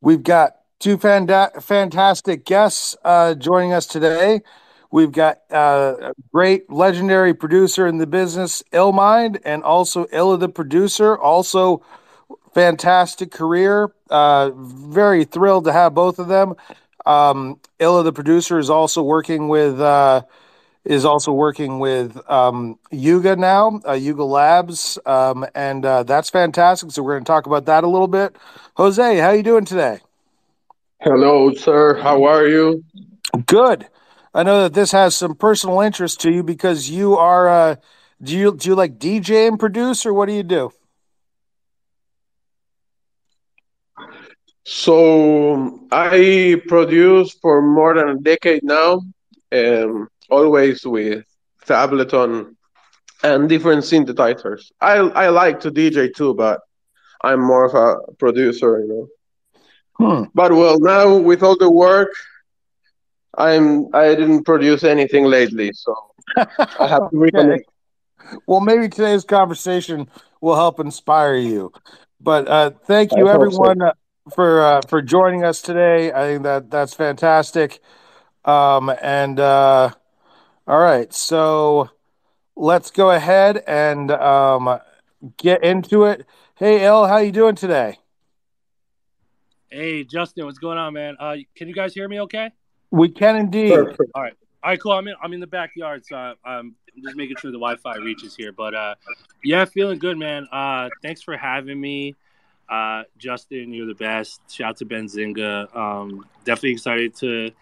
We've got two fanta- fantastic guests uh, joining us today. We've got uh, a great legendary producer in the business, Illmind, and also Illa the producer, also fantastic career. Uh, very thrilled to have both of them. Um, Illa the producer is also working with uh, is also working with um, Yuga now, uh, Yuga Labs, um, and uh, that's fantastic. So we're going to talk about that a little bit. Jose, how you doing today? Hello, sir. How are you? Good. I know that this has some personal interest to you because you are. Uh, do you do you like DJ and produce, or what do you do? So I produce for more than a decade now, um, always with Ableton and different synthesizers. I I like to DJ too, but I'm more of a producer, you know. Hmm. But well, now with all the work, I'm I didn't produce anything lately, so I have to reconnect. Well, maybe today's conversation will help inspire you. But uh, thank you, everyone, so. Uh, for uh, for joining us today. I think that that's fantastic. Um, and uh, all right, so let's go ahead and um, get into it. Hey, El, how you doing today? Hey, Justin, what's going on, man? Uh, can you guys hear me? Okay. We can indeed. Perfect. All right. All right, cool. I'm in. I'm in the backyard, so I, I'm just making sure the Wi-Fi reaches here. But uh, yeah, feeling good, man. Uh, thanks for having me, uh, Justin. You're the best. Shout out to Benzinga. Um, definitely excited to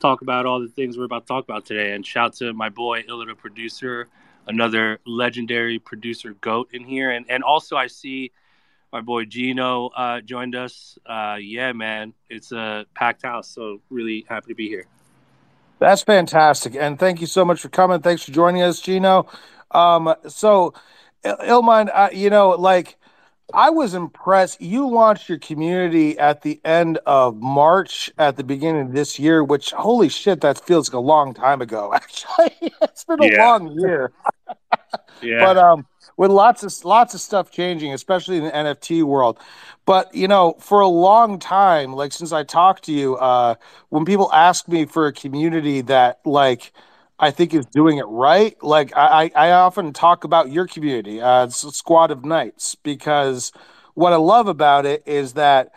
talk about all the things we're about to talk about today. And shout to my boy Illa, the producer, another legendary producer goat in here. And and also I see my boy Gino uh, joined us. Uh, yeah, man, it's a packed house. So really happy to be here. That's fantastic, and thank you so much for coming. Thanks for joining us, Gino. Um, so, Illmind, uh, you know, like I was impressed. You launched your community at the end of March, at the beginning of this year. Which, holy shit, that feels like a long time ago. Actually, it's been a yeah. long year. yeah. But um, with lots of lots of stuff changing, especially in the NFT world. But you know, for a long time, like since I talked to you, uh, when people ask me for a community that like I think is doing it right, like I, I often talk about your community, uh, Squad of Knights, because what I love about it is that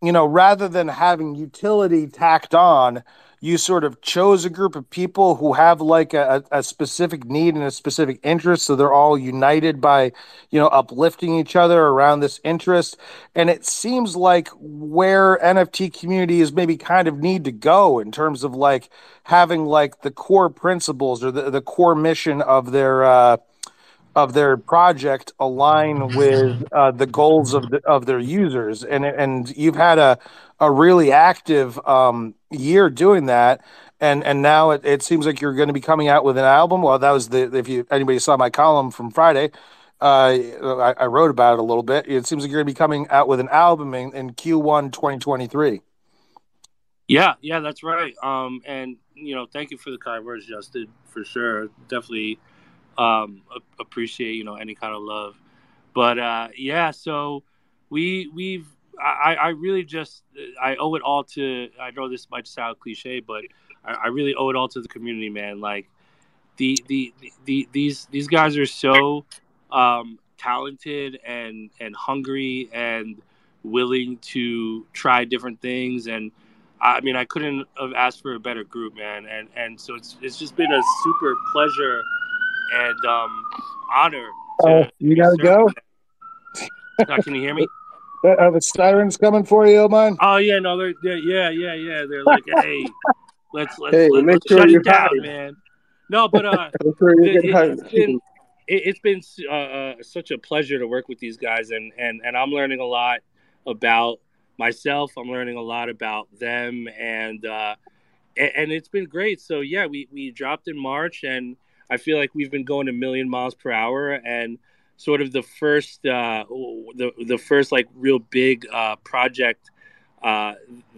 you know rather than having utility tacked on you sort of chose a group of people who have like a, a specific need and a specific interest so they're all united by you know uplifting each other around this interest. And it seems like where nft community is maybe kind of need to go in terms of like having like the core principles or the, the core mission of their uh of their project align with uh, the goals of the, of their users. And and you've had a a really active um, year doing that. And and now it, it seems like you're going to be coming out with an album. Well that was the if you anybody saw my column from friday uh, I, I, wrote about it a little bit. It seems like you're going to be coming out with an album in, in q1 2023 yeah yeah that's right. Um and you know thank you for the kind words justin for sure. Definitely um appreciate you know any kind of love. But uh yeah so we we've I, I really just I owe it all to I know this might sound cliche, but I, I really owe it all to the community, man. Like the the, the, the these these guys are so um, talented and and hungry and willing to try different things and I mean I couldn't have asked for a better group, man. And and so it's it's just been a super pleasure and um, honor. oh, you gotta go. Can you hear me? Are the sirens coming for you, man? Oh yeah, no, they're, they're yeah, yeah, yeah. They're like, hey, let's let's, hey, let's, let's sure shut it down, man. No, but uh, sure it, has been it, has been uh, uh, such a pleasure to work with these guys, and and and I'm learning a lot about myself. I'm learning a lot about them, and uh, and, and it's been great. So yeah, we we dropped in March, and I feel like we've been going a million miles per hour, and sort of the first uh, the the first like real big uh, project uh,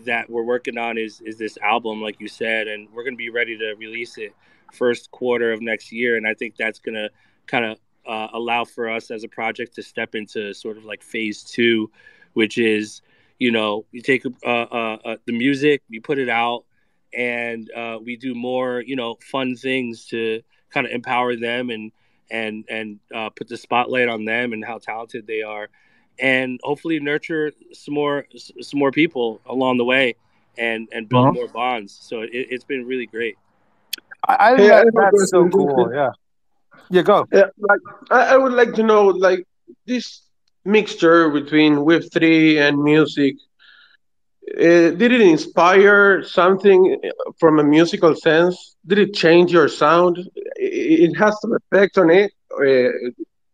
that we're working on is is this album, like you said, and we're gonna be ready to release it first quarter of next year, and I think that's gonna kind of uh, allow for us as a project to step into sort of like phase two, which is you know, you take uh, uh, uh, the music, you put it out, and we do more, you know, fun things to kind of empower them and and and uh, put the spotlight on them and how talented they are, and hopefully nurture some more some more people along the way, and and build uh-huh. more bonds. So it, has been really great. I, I think that, that's so cool. Yeah. Yeah, go. Yeah, like I, I would like to know, like this mixture between Web three and music. Uh, did it inspire something from a musical sense? Did it change your sound? It, has some effect on it. Uh,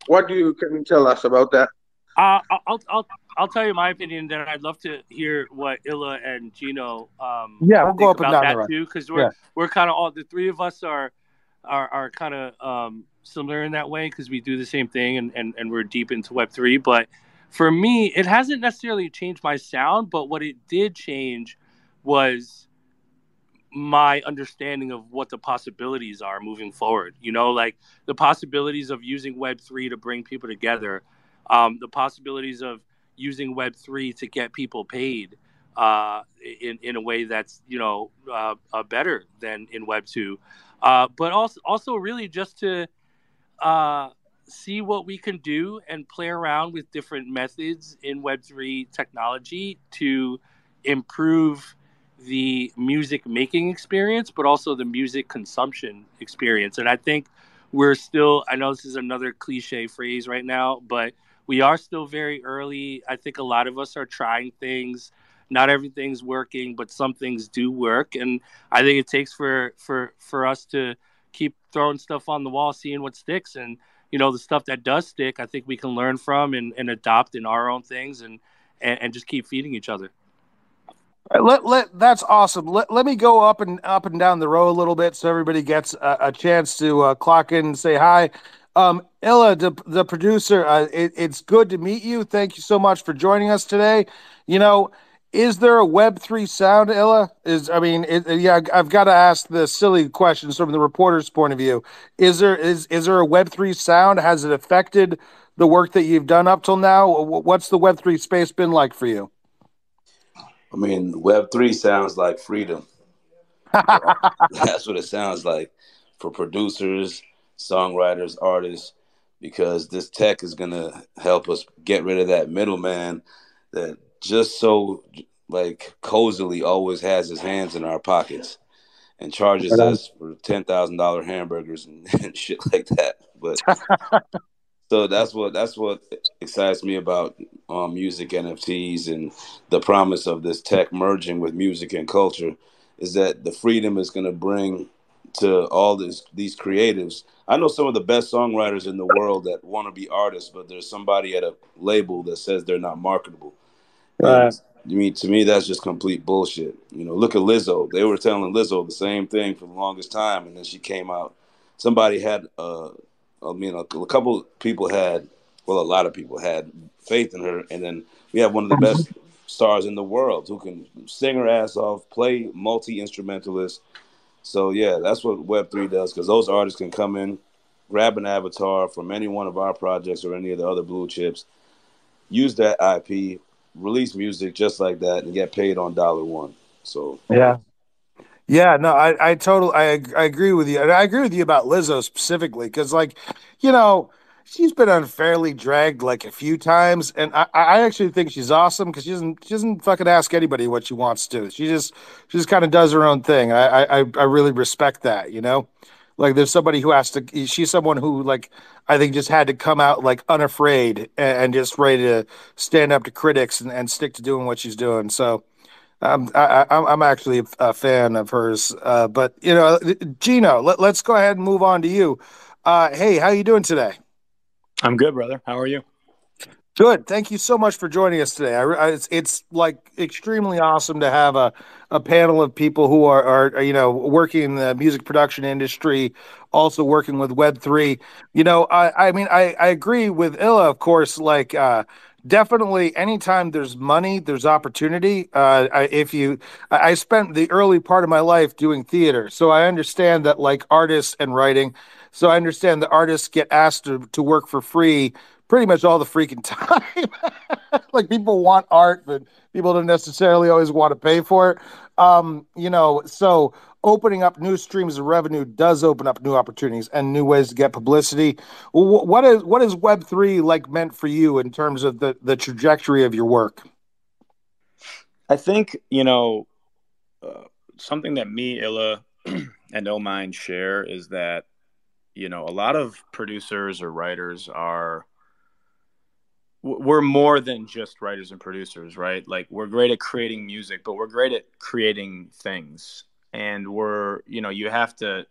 what do you can tell us about that? Uh, I'll, I'll I'll tell you my opinion. Then I'd love to hear what Illa and Gino. Um, yeah, we'll go up and down that too because we're yeah. we're kind of all the three of us are are are kind of um, similar in that way because we do the same thing and, and, and we're deep into Web3. But for me, it hasn't necessarily changed my sound, but what it did change was my understanding of what the possibilities are moving forward. You know, like the possibilities of using Web3 to bring people together, um, the possibilities of using Web3 to get people paid uh, in, in a way that's, you know, uh, uh, better than in Web2. Uh, but also, also really just to uh, see what we can do and play around with different methods in Web3 technology to improve the music making experience, but also the music consumption experience. And I think we're still, I know this is another cliche phrase right now, but we are still very early. I think a lot of us are trying things. Not everything's working, but some things do work. And I think it takes for, for, for us to keep throwing stuff on the wall, seeing what sticks. And, you know, the stuff that does stick, I think we can learn from and, and adopt in our own things and, and, and just keep feeding each other. Let, let that's awesome. Let, let me go up and up and down the row a little bit so everybody gets a, a chance to uh, clock in and say hi. Um, Illa, the, the producer, uh, it, it's good to meet you. Thank you so much for joining us today. You know, is there a Web three sound, Illa? Is I mean, it, yeah, I've got to ask the silly questions from the reporter's point of view. Is there is is there a Web three sound? Has it affected the work that you've done up till now? What's the Web three space been like for you? I mean, Web three sounds like freedom. That's what it sounds like for producers, songwriters, artists, because this tech is gonna help us get rid of that middleman that just so like cozily always has his hands in our pockets and charges us for ten thousand dollar hamburgers and, and, shit like that. But so that's what that's what excites me about um, music NFTs and the promise of this tech merging with music and culture is that the freedom is going to bring to all this these creatives. I know some of the best songwriters in the world that want to be artists, but there's somebody at a label that says they're not marketable. Right. I mean, to me, that's just complete bullshit. You know, look at Lizzo. They were telling Lizzo the same thing for the longest time, and then she came out. Somebody had, uh, I mean, a, a couple people had, well, a lot of people had faith in her, and then we have one of the best stars in the world who can sing her ass off, play multi instrumentalist. So yeah, that's what Web three does because those artists can come in, grab an avatar from any one of our projects or any of the other blue chips, use that IP, release music just like that and get paid on dollar one. So yeah, yeah, no, I I totally I I agree with you. I agree with you about Lizzo specifically because like, you know, she's been unfairly dragged like a few times, and I I actually think she's awesome because she doesn't she doesn't fucking ask anybody what she wants to. She just she just kind of does her own thing. I I I really respect that. You know. Like there's somebody who has to. She's someone who like I think just had to come out like unafraid and, and just ready to stand up to critics and, and stick to doing what she's doing. So um, I, I'm actually a fan of hers. Uh, but you know, Gino, let, us go ahead and move on to you. Uh, hey, how you doing today? I'm good, brother. How are you? Good. Thank you so much for joining us today. I, I, it's it's like extremely awesome to have a, a panel of people who are, are you know working in the music production industry, also working with Web three. You know, I I mean I I agree with Illa, of course. Like uh, definitely, anytime there's money, there's opportunity. Uh, I, if you, I spent the early part of my life doing theater, so I understand that like artists and writing. So I understand the artists get asked to, to work for free pretty much all the freaking time. like people want art, but people don't necessarily always want to pay for it. Um, you know, so opening up new streams of revenue does open up new opportunities and new ways to get publicity. What is what is Web three like meant for you in terms of the the trajectory of your work? I think you know uh, something that me, Illa, and Illmind share is that you know a lot of producers or writers are we're more than just writers and producers, right? Like we're great at creating music, but we're great at creating things. And we're, you know, you have to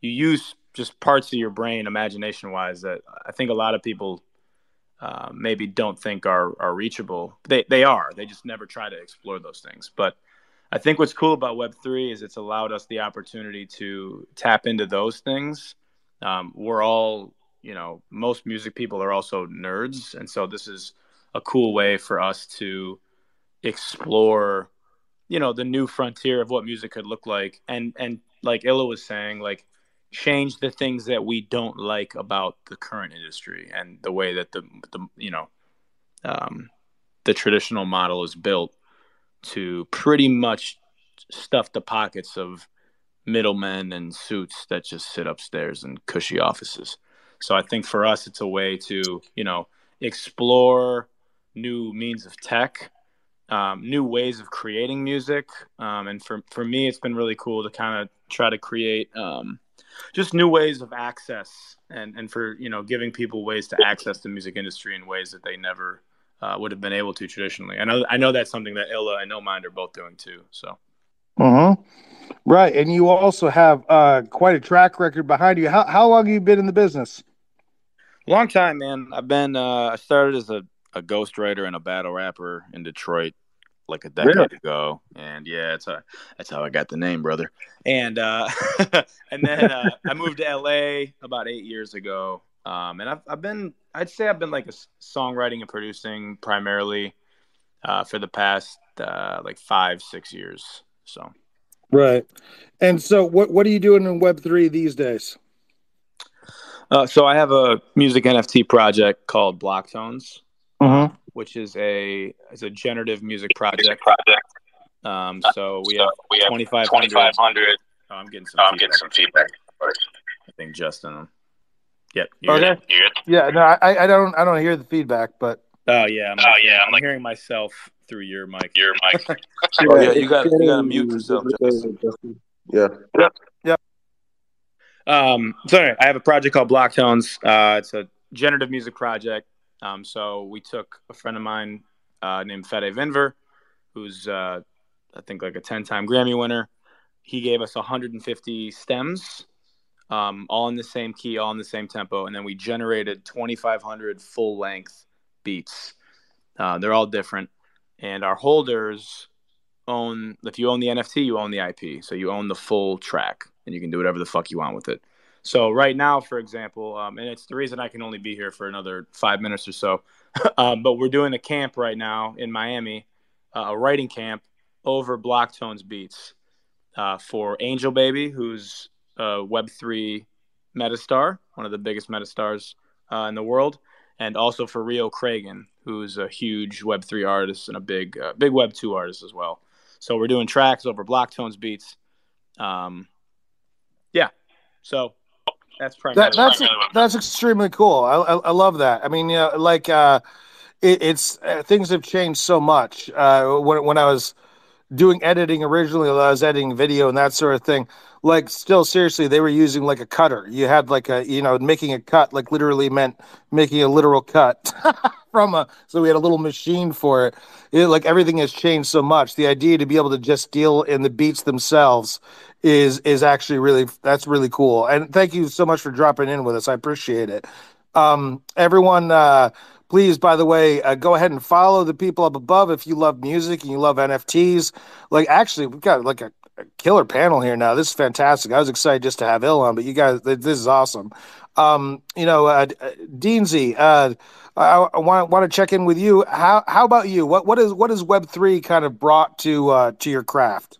you use just parts of your brain imagination wise that I think a lot of people uh, maybe don't think are are reachable. They they are. They just never try to explore those things. But I think what's cool about Web three is it's allowed us the opportunity to tap into those things. Um, we're all you know, most music people are also nerds, and so this is a cool way for us to explore, you know, the new frontier of what music could look like, and and like Illa was saying, like change the things that we don't like about the current industry and the way that the the you know um, the traditional model is built to pretty much stuff the pockets of middlemen and suits that just sit upstairs in cushy offices. So I think for us, it's a way to, you know, explore new means of tech, um, new ways of creating music. Um, and for, for me, it's been really cool to kind of try to create um, just new ways of access and, and for, you know, giving people ways to access the music industry in ways that they never uh, would have been able to traditionally. I know, I know that's something that Illa and Illmind are both doing too. So. Mm-hmm. Right, and you also have uh, quite a track record behind you. How how long have you been in the business? Long time, man. I've been. Uh, I started as a, a ghostwriter and a battle rapper in Detroit like a decade really? ago, and yeah, that's how that's how I got the name, brother. And uh, and then uh, I moved to LA about eight years ago, um, and I've I've been I'd say I've been like a songwriting and producing primarily uh, for the past uh, like five six years. So right, and so what what are you doing in Web three these days? Uh, so I have a music NFT project called Blocktones, mm-hmm. which is a is a generative music project. project. Um, so we so have we have 2,500. Oh, I'm getting some. Oh, I'm getting some feedback. I think Justin. Yep. Okay. Yeah. No, I, I don't I don't hear the feedback, but. Oh yeah. I'm oh like, yeah. I'm, I'm like, hearing myself through your mic. Your mic. oh yeah. You got you got to mute yourself, Justin. Yeah. Yeah. Um, so anyway, I have a project called Blocktones. Uh, it's a generative music project. Um, so we took a friend of mine uh, named Fede Vindver, who's uh, I think like a ten-time Grammy winner. He gave us 150 stems, um, all in the same key, all in the same tempo, and then we generated 2,500 full-length beats. Uh, they're all different, and our holders own. If you own the NFT, you own the IP, so you own the full track and you can do whatever the fuck you want with it. So right now, for example, um, and it's the reason I can only be here for another five minutes or so, um, but we're doing a camp right now in Miami, uh, a writing camp over Blocktones beats uh, for Angel Baby, who's a Web three metastar, one of the biggest metastars uh, in the world, and also for Reo Cragun, who's a huge Web three artist and a big uh, big Web two artist as well. So we're doing tracks over Blocktones beats. Um, yeah. So that's primarily that, that's primarily that's extremely cool. I, I, I love that. I mean, you know, like uh, it, it's uh, things have changed so much. Uh, when when I was doing editing originally, I was editing video and that sort of thing. Like, still seriously, they were using like a cutter. You had like a you know making a cut like literally meant making a literal cut from a. So we had a little machine for it. it. Like everything has changed so much. The idea to be able to just deal in the beats themselves is is actually really that's really cool. And thank you so much for dropping in with us. I appreciate it. Um, everyone, uh, please, by the way, uh, go ahead and follow the people up above if you love music and you love NFTs. Like, actually, we've got like a, a killer panel here now. This is fantastic. I was excited just to have Ill on, but you guys, this is awesome. Um, you know, uh, uh Deansy, uh, I, I want want to check in with you. How how about you? What what is what has Web three kind of brought to uh, to your craft?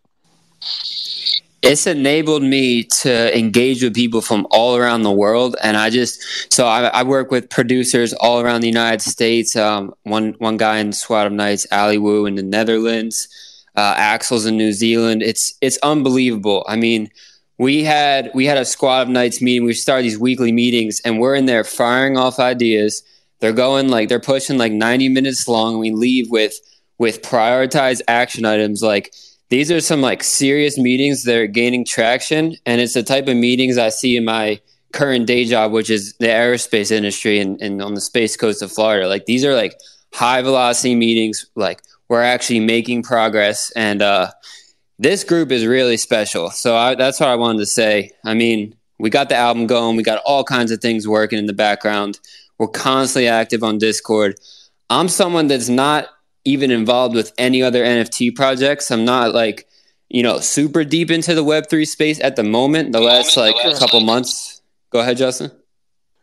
it's enabled me to engage with people from all around the world and i just so i, I work with producers all around the united states um, one one guy in of Knights ali wu in the netherlands uh, axel's in new zealand. It's it's unbelievable. I mean we had we had a Squad of Knights meeting. We started these weekly meetings and we're in there firing off ideas. They're going like they're pushing like 90 minutes long. We leave with with prioritized action items. Like these are some like serious meetings. That are gaining traction and it's the type of meetings i see in my current day job which is the aerospace industry and, and on the space coast of florida. Like these are like high velocity meetings like we're actually making progress and uh this group is really special so I, that's what i wanted to say i mean we got the album going we got all kinds of things working in the background we're constantly active on discord i'm someone that's not even involved with any other NFT projects. I'm not like, you know, super deep into the Web3 space at the moment, the last like a couple months. Go ahead, Justin.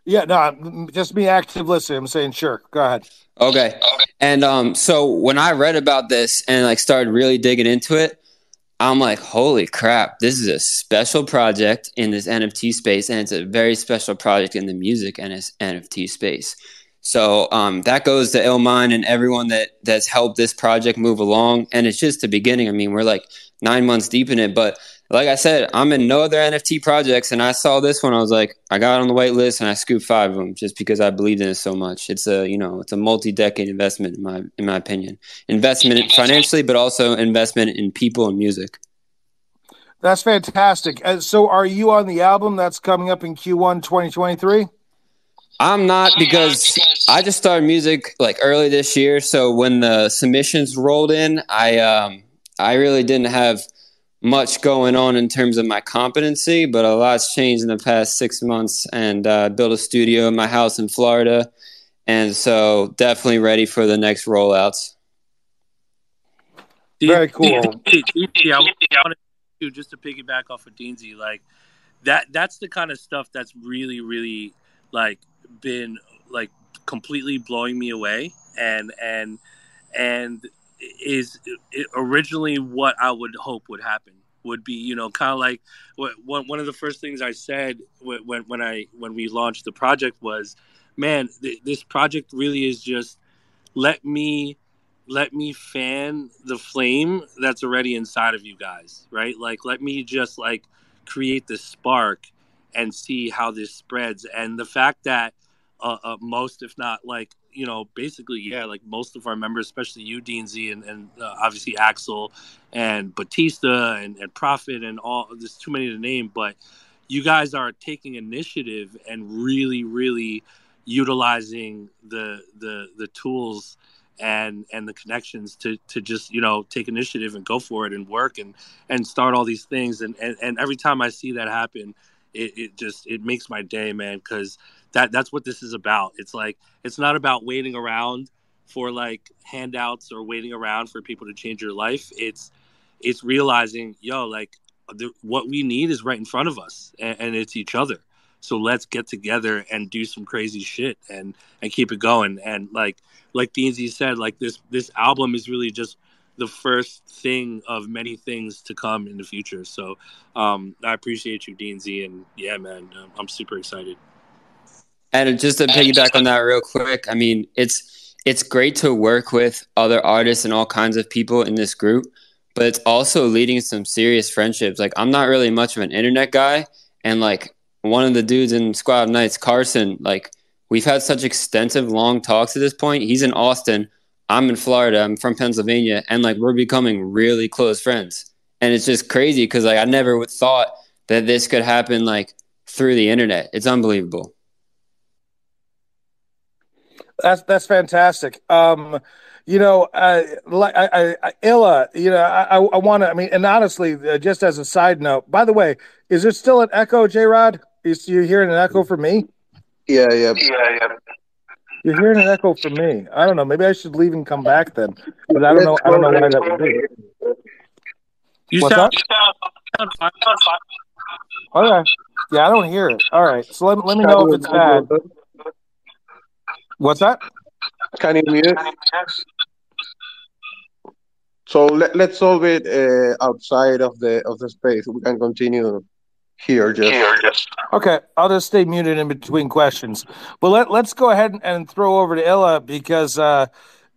Yeah, no, just be active listening. I'm saying sure. Go ahead. Okay. And um, so when I read about this and like started really digging into it, I'm like, holy crap, this is a special project in this NFT space, and it's a very special project in the music and NFT space. So um, that goes to Illmind and everyone that that's helped this project move along. And it's just the beginning. I mean, we're like nine months deep in it, but like I said, I'm in no other NFT projects, and I saw this one. I was like, I got on the wait list, and I scooped five of them just because I believed in it so much. It's a you know, it's a multi-decade investment in my in my opinion. Investment financially, but also investment in people and music. That's fantastic. Uh, so, are you on the album that's coming up in Q1 2023? I'm not because I just started music like early this year. So when the submissions rolled in, I um, I really didn't have much going on in terms of my competency, but a lot's changed in the past six months. And uh, built a studio in my house in Florida, and so definitely ready for the next rollouts. Very cool. Yeah, I want to just to piggyback off of Deansy, like that. That's the kind of stuff that's really, really like been like completely blowing me away and and and is originally what I would hope would happen would be you know kind of like what one of the first things I said when when I when we launched the project was man th- this project really is just let me let me fan the flame that's already inside of you guys right? Like let me just like create the spark and see how this spreads. And the fact that uh, uh, most, if not like you know, basically, yeah, like most of our members, especially you, Deansy, and, and uh, obviously Axel and Batista and, and Prophet and all. There's too many to name, but you guys are taking initiative and really, really utilizing the the the tools and and the connections to to just you know take initiative and go for it and work and and start all these things and and, and every time I see that happen, it, it just it makes my day, man, because that that's what this is about. It's like it's not about waiting around for like handouts or waiting around for people to change your life. It's it's realizing, yo, like the, what we need is right in front of us, and, and it's each other. So let's get together and do some crazy shit and and keep it going. And like like Deansy said, like this this album is really just the first thing of many things to come in the future. So um, I appreciate you, Deansy, and yeah, man, I'm super excited. And just to piggyback on that real quick, I mean, it's it's great to work with other artists and all kinds of people in this group, but it's also leading some serious friendships. Like I'm not really much of an internet guy, and like one of the dudes in Squad Knights, Carson, like we've had such extensive long talks at this point. He's in Austin. I'm in Florida. I'm from Pennsylvania, and like we're becoming really close friends. And it's just crazy because like I never would thought that this could happen like through the internet. It's unbelievable. That's that's fantastic. Um, you know, uh, like I, I, Illa, you know, I, I want to. I mean, and honestly, uh, just as a side note, by the way, is there still an echo, J Rod? Is you hearing an echo for me? Yeah, yeah, yeah, yeah. You're hearing an echo for me. I don't know. Maybe I should leave and come back then. But I don't know. I don't know why that would be. You What's sound, sound fine. Okay. Yeah, I don't hear it. All right. So let, let me know if it's bad. What's that? Can you mute? So let, let's solve it uh, outside of the of the space. We can continue here just. Here just. Okay, I'll just stay muted in between questions. But let let's go ahead and, and throw over to Illa because uh,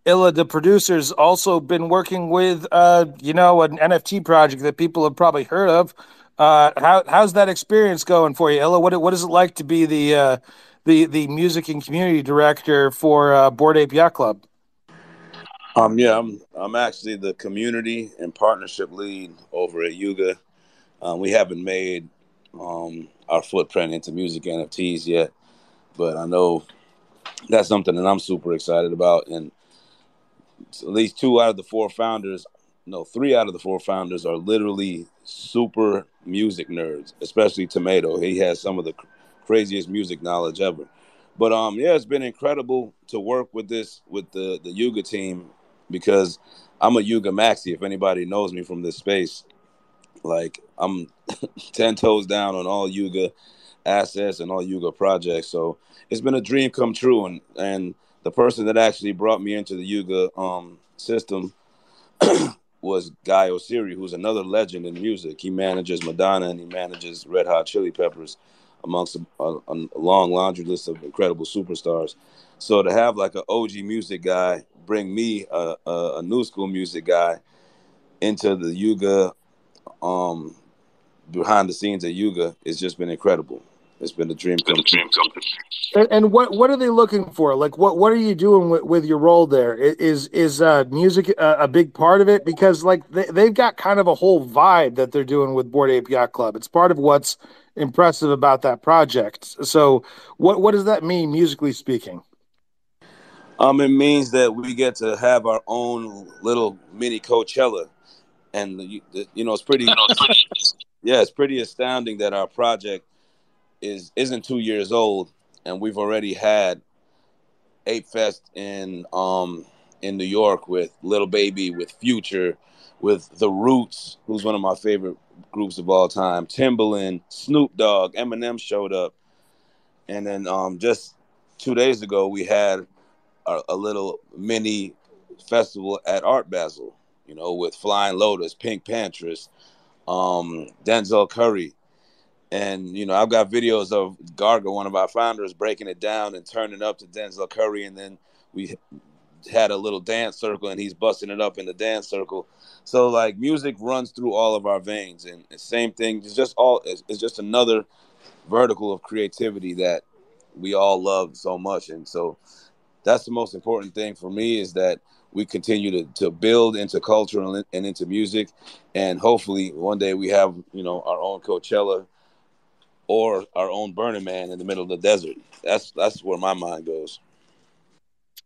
Illa, the producer's also been working with uh, you know an NFT project that people have probably heard of. Uh, how how's that experience going for you, Illa? What what is it like to be the uh, the the music and community director for uh, Bored Ape Yacht Club? Um, yeah, I'm I'm actually the community and partnership lead over at Yuga. Um, we haven't made um, our footprint into music NFTs yet, but I know that's something that I'm super excited about. And at least two out of the four founders, no, three out of the four founders are literally super music nerds, especially Tomato. He has some of the craziest music knowledge ever. But um, yeah, it's been incredible to work with this with the the Yuga team because I'm a Yuga Maxi. If anybody knows me from this space, like I'm ten toes down on all Yuga assets and all Yuga projects. So it's been a dream come true. And and the person that actually brought me into the Yuga um, system was Guy Oseary, who's another legend in music. He manages Madonna and he manages Red Hot Chili Peppers, amongst a, a, a long laundry list of incredible superstars. So to have like an OG music guy bring me a, a, a new school music guy into the Yuga, um, behind the scenes at Yuga, it's just been incredible. It's been a dream come true. And, and, what what are they looking for? Like what what are you doing with, with your role there? Is is uh, music a, a, big part of it? Because like they, they've got kind of a whole vibe that they're doing with Bored Ape Yacht Club. It's part of what's impressive about that project. So what what does that mean musically speaking? Um, it means that we get to have our own little mini Coachella, and you, know it's pretty. yeah, it's pretty astounding that our project is isn't two years old, and we've already had Ape Fest in um in New York with Lil Baby, with Future, with The Roots, who's one of my favorite groups of all time. Timbaland, Snoop Dogg, Eminem showed up, and then um just two days ago we had a, a little mini festival at Art Basel, you know, with Flying Lotus, Pink Panthers, um, Denzel Curry. And, you know, I've got videos of Garga, one of our founders, breaking it down and turning up to Denzel Curry. And then we had a little dance circle and he's busting it up in the dance circle. So like music runs through all of our veins and same thing. It's just all, it's, it's just another vertical of creativity that we all love so much. And so that's the most important thing for me is that we continue to, to build into culture and, and into music and hopefully one day we have you know our own coachella or our own burning man in the middle of the desert that's that's where my mind goes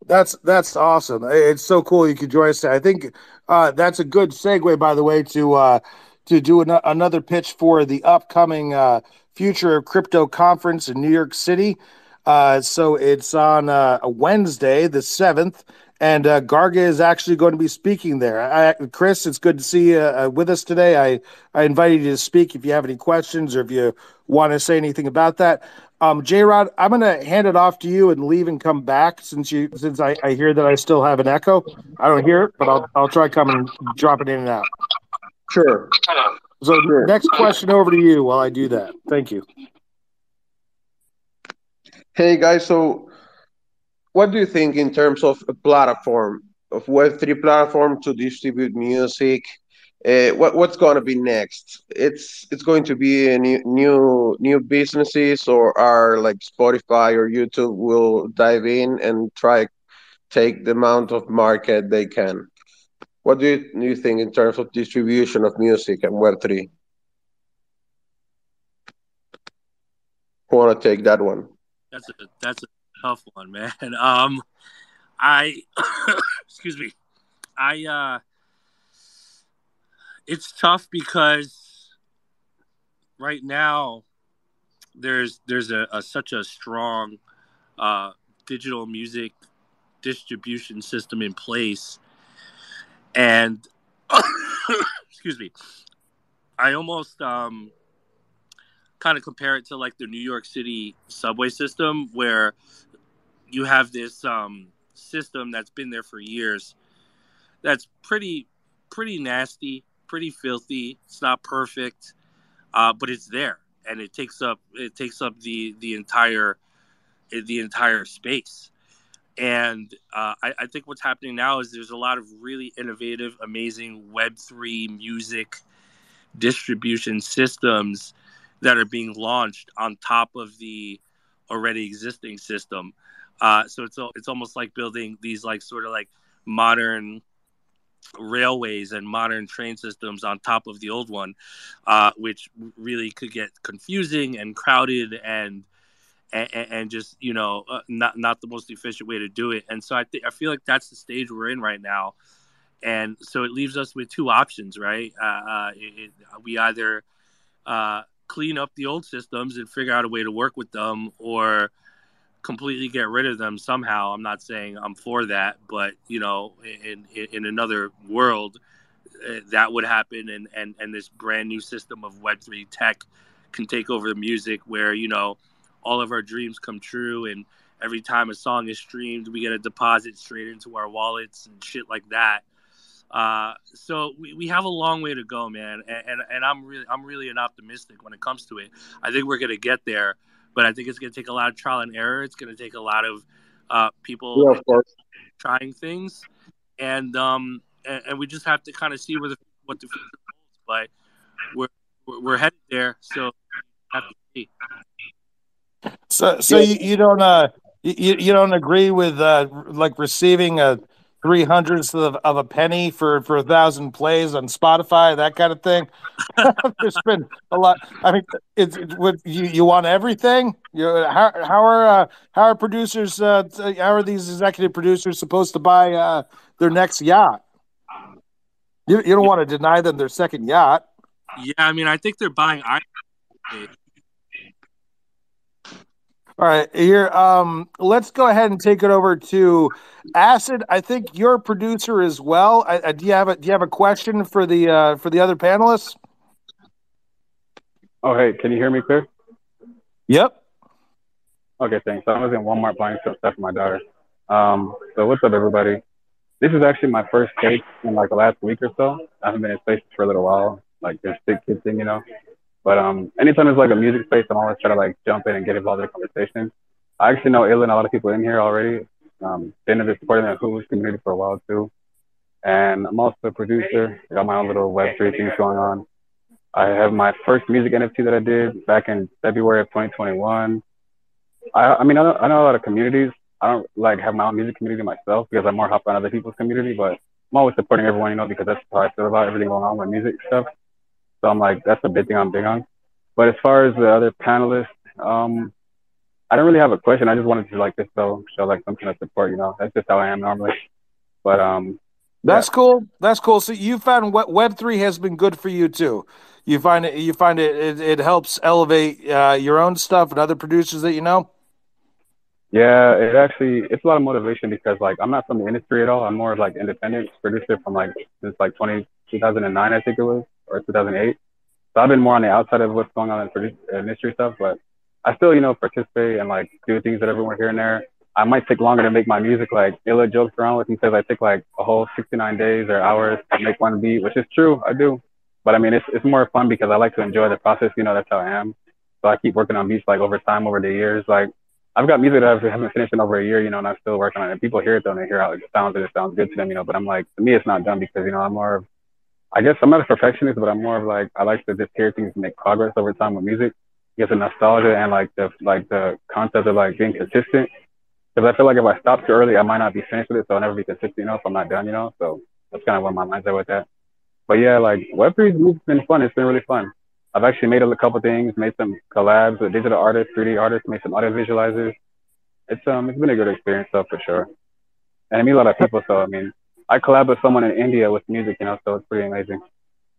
that's that's awesome it's so cool you could join us i think uh, that's a good segue by the way to uh, to do an- another pitch for the upcoming uh, future of crypto conference in new york city uh, so it's on uh, Wednesday, the 7th, and uh, Garga is actually going to be speaking there. I, Chris, it's good to see you uh, with us today. I, I invited you to speak if you have any questions or if you want to say anything about that. Um, J Rod, I'm going to hand it off to you and leave and come back since you since I, I hear that I still have an echo. I don't hear it, but I'll I'll try coming drop it in and out. Sure. So sure. next question over to you while I do that. Thank you. Hey guys, so what do you think in terms of a platform of Web3 platform to distribute music? Uh, what what's going to be next? It's it's going to be new new new businesses, or are like Spotify or YouTube will dive in and try take the amount of market they can. What do you, do you think in terms of distribution of music and Web three? Want to take that one? That's a that's a tough one, man. Um, I excuse me. I uh, it's tough because right now there's there's a, a such a strong uh, digital music distribution system in place, and excuse me, I almost um kind of compare it to like the New York City subway system, where you have this um, system that's been there for years, that's pretty pretty nasty, pretty filthy. It's not perfect, uh, but it's there, and it takes up it takes up the the entire the entire space. And uh, I, I, think what's happening now is there's a lot of really innovative, amazing Web3 music distribution systems that are being launched on top of the already existing system. Uh, so it's it's almost like building these like sort of like modern railways and modern train systems on top of the old one, uh, which really could get confusing and crowded and and, and just you know uh, not not the most efficient way to do it. And so I think I feel like that's the stage we're in right now. And so it leaves us with two options, right? Uh, uh it, it, we either uh, clean up the old systems and figure out a way to work with them, or completely get rid of them somehow. I'm not saying I'm for that, but you know, in in, in another world, uh, that would happen, and and and this brand new system of Web three tech can take over the music, where you know all of our dreams come true. And every time a song is streamed we get a deposit straight into our wallets and shit like that. Uh, so we, we have a long way to go man. And, and, and i'm really i'm really an optimistic when it comes to it. I think we're to get there but i think it's going to take a lot of trial and error. It's going to take a lot of uh, people yeah, of trying things. And um and, and, we just have to kind of see where the what the future holds but we're we're headed there so have to see. So, so you, you don't uh you, you don't agree with uh like receiving a three hundredths of, of a penny for for a thousand plays on Spotify, that kind of thing. There's been a lot. I mean, it's what you you want everything. You how how are uh, how are producers uh, how are these executive producers supposed to buy uh, their next yacht? You you don't want to deny them their second yacht. Yeah, I mean, I think they're buying. All right, here. Um, let's go ahead and take it over to Acid. I think you're a producer as well. I, I, do you have a Do you have a question for the uh, for the other panelists? Oh, hey, can you hear me clear? Yep. Okay, thanks. I was in Walmart buying some stuff for my daughter. Um, so what's up, everybody? This is actually my first take in like the last week or so. I haven't been in space for a little while, like this big kid thing, you know. But um, anytime there's like a music space, I'm always trying to like jump in and get involved in the conversation. I actually know Ill and a lot of people in here already. Um, been in the supporting the Who's community for a while too. And I'm also a producer. I got my own little Web3 things going on. I have my first music NFT that I did back in February of 2021. I, I mean, I know, I know a lot of communities. I don't like have my own music community myself because I'm more hop on other people's community, but I'm always supporting everyone, you know, because that's how I feel about everything going on with music stuff. So I'm like, that's a big thing I'm big on. But as far as the other panelists, um, I don't really have a question. I just wanted to like just show show like some kind of support. You know, that's just how I am normally. But um, that's yeah. cool. That's cool. So you found Web three has been good for you too. You find it. You find it. It, it helps elevate uh, your own stuff and other producers that you know. Yeah, it actually it's a lot of motivation because like I'm not from the industry at all. I'm more of like independent producer from like since like 20, 2009 I think it was or 2008. So I've been more on the outside of what's going on in produce, uh, industry stuff, but I still, you know, participate and like do things that everyone here and there. I might take longer to make my music. Like Illa jokes around with me, says I take like a whole 69 days or hours to make one beat, which is true. I do. But I mean, it's, it's more fun because I like to enjoy the process. You know, that's how I am. So I keep working on beats like over time, over the years. Like I've got music that I haven't finished in over a year, you know, and I'm still working on it. People hear it though, and they hear how it sounds and it sounds good to them, you know. But I'm like, to me, it's not done because you know I'm more of I guess I'm not a perfectionist, but I'm more of like I like to just hear things make progress over time with music. Get the nostalgia and like the like the concept of like being consistent. Because I feel like if I stop too early, I might not be finished with it, so I'll never be consistent. You know, if I'm not done, you know. So that's kind of where my mind's at with that. But yeah, like Web3's has been fun. It's been really fun. I've actually made a couple things, made some collabs with digital artists, 3D artists, made some audio visualizers. It's um it's been a good experience though for sure. And I meet a lot of people, so I mean I collab with someone in India with music, you know, so it's pretty amazing.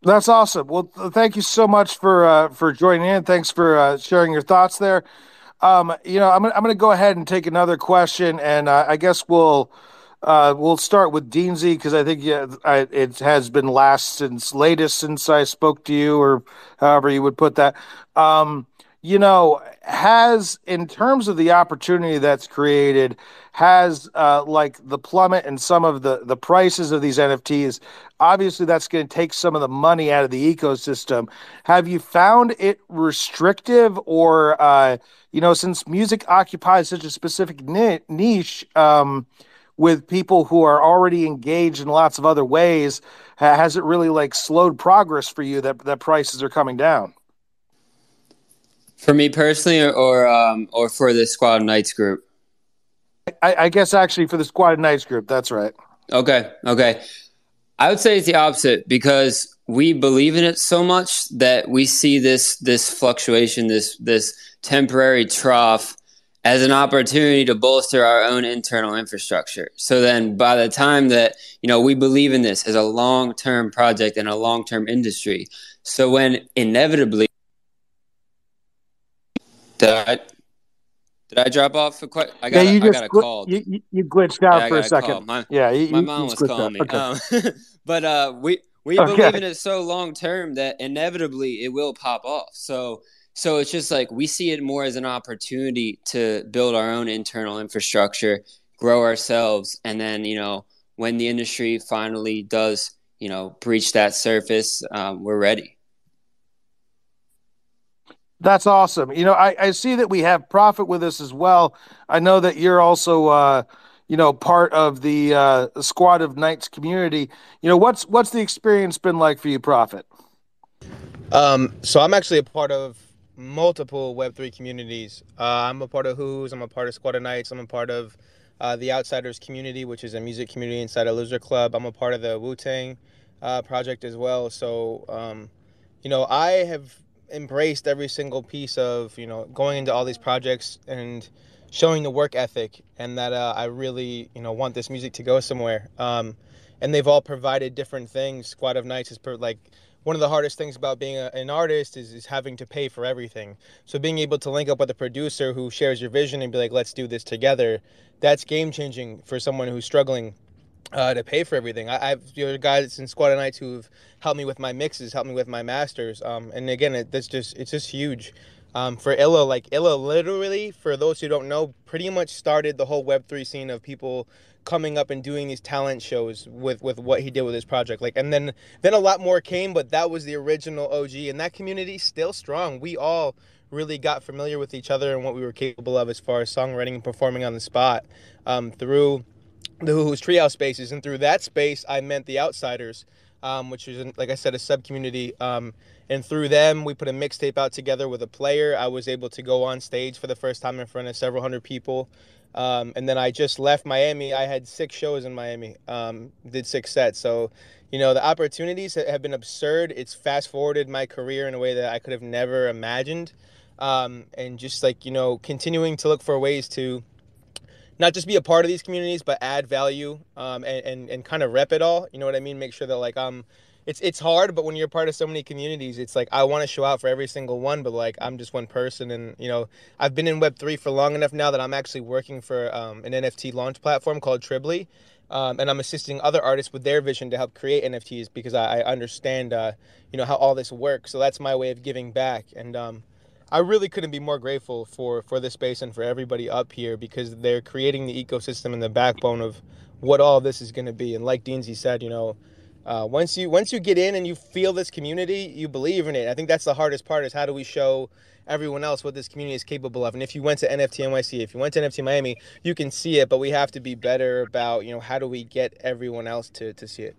That's awesome. Well, thank you so much for uh, for joining in. Thanks for uh, sharing your thoughts there. Um, you know, I'm gonna, I'm going to go ahead and take another question, and uh, I guess we'll uh, we'll start with Deansy because I think yeah, I, it has been last since latest since I spoke to you, or however you would put that. Um, you know, has in terms of the opportunity that's created, has uh, like the plummet and some of the the prices of these NFTs. Obviously, that's going to take some of the money out of the ecosystem. Have you found it restrictive, or uh, you know, since music occupies such a specific niche? Um, with people who are already engaged in lots of other ways has it really like slowed progress for you that that prices are coming down for me personally, or or, um, or for the Squad Knights group? I, I guess actually for the Squad of Knights group, that's right. Okay, okay. I would say it's the opposite because we believe in it so much that we see this this fluctuation, this this temporary trough as an opportunity to bolster our own internal infrastructure. So then by the time that, you know, we believe in this as a long-term project and a long-term industry. So when inevitably I did I drop off A quite? I got. Yeah, you a, just I got a gl- call. You, you, glitched out yeah, for a second. My, yeah, you, my mom was calling me. Okay. Um, but uh, we we okay. believe in it so long term that inevitably it will pop off. So so it's just like we see it more as an opportunity to build our own internal infrastructure, grow ourselves, and then you know when the industry finally does you know breach that surface, um, we're ready. That's awesome. You know, I, I see that we have Prophet with us as well. I know that you're also, uh, you know, part of the uh, Squad of Knights community. You know, what's what's the experience been like for you, Prophet? Um, so I'm actually a part of multiple Web3 communities. Uh, I'm a part of Who's, I'm a part of Squad of Knights, I'm a part of uh, the Outsiders community, which is a music community inside a Loser Club. I'm a part of the Wu Tang uh, project as well. So, um, you know, I have embraced every single piece of you know going into all these projects and showing the work ethic and that uh, I really you know want this music to go somewhere. Um, and they've all provided different things. Squad of Knights is per, like one of the hardest things about being a, an artist is, is having to pay for everything. So being able to link up with a producer who shares your vision and be like, let's do this together, that's game changing for someone who's struggling uh, to pay for everything. I, have you know guys in Squad of Knights who've helped me with my mixes, helped me with my masters. Um, and again, it, that's just it's just huge. Um, for Illa, like Illa, literally, for those who don't know, pretty much started the whole Web three scene of people coming up and doing these talent shows with with what he did with his project. Like, and then then a lot more came, but that was the original OG, and that community still strong. We all really got familiar with each other and what we were capable of as far as songwriting and performing on the spot um, through the Who's Treehouse spaces, and through that space, I meant the Outsiders, um, which is, like I said, a sub community. Um, and through them, we put a mixtape out together with a player. I was able to go on stage for the first time in front of several hundred people. Um, and then I just left Miami. I had six shows in Miami, um, did six sets. So, you know, the opportunities have been absurd. It's fast forwarded my career in a way that I could have never imagined. Um, and just like, you know, continuing to look for ways to not just be a part of these communities, but add value um, and, and, and kind of rep it all. You know what I mean? Make sure that like I'm. It's it's hard, but when you're part of so many communities, it's like I want to show out for every single one, but like I'm just one person, and you know I've been in Web three for long enough now that I'm actually working for um, an NFT launch platform called Tribly, um, and I'm assisting other artists with their vision to help create NFTs because I, I understand, uh, you know, how all this works. So that's my way of giving back, and um, I really couldn't be more grateful for for this space and for everybody up here because they're creating the ecosystem and the backbone of what all this is going to be. And like Deansy said, you know, uh, once you once you get in and you feel this community, you believe in it. I think that's the hardest part is how do we show everyone else what this community is capable of. And if you went to NFT NYC, if you went to NFT Miami, you can see it, but we have to be better about, you know, how do we get everyone else to, to see it.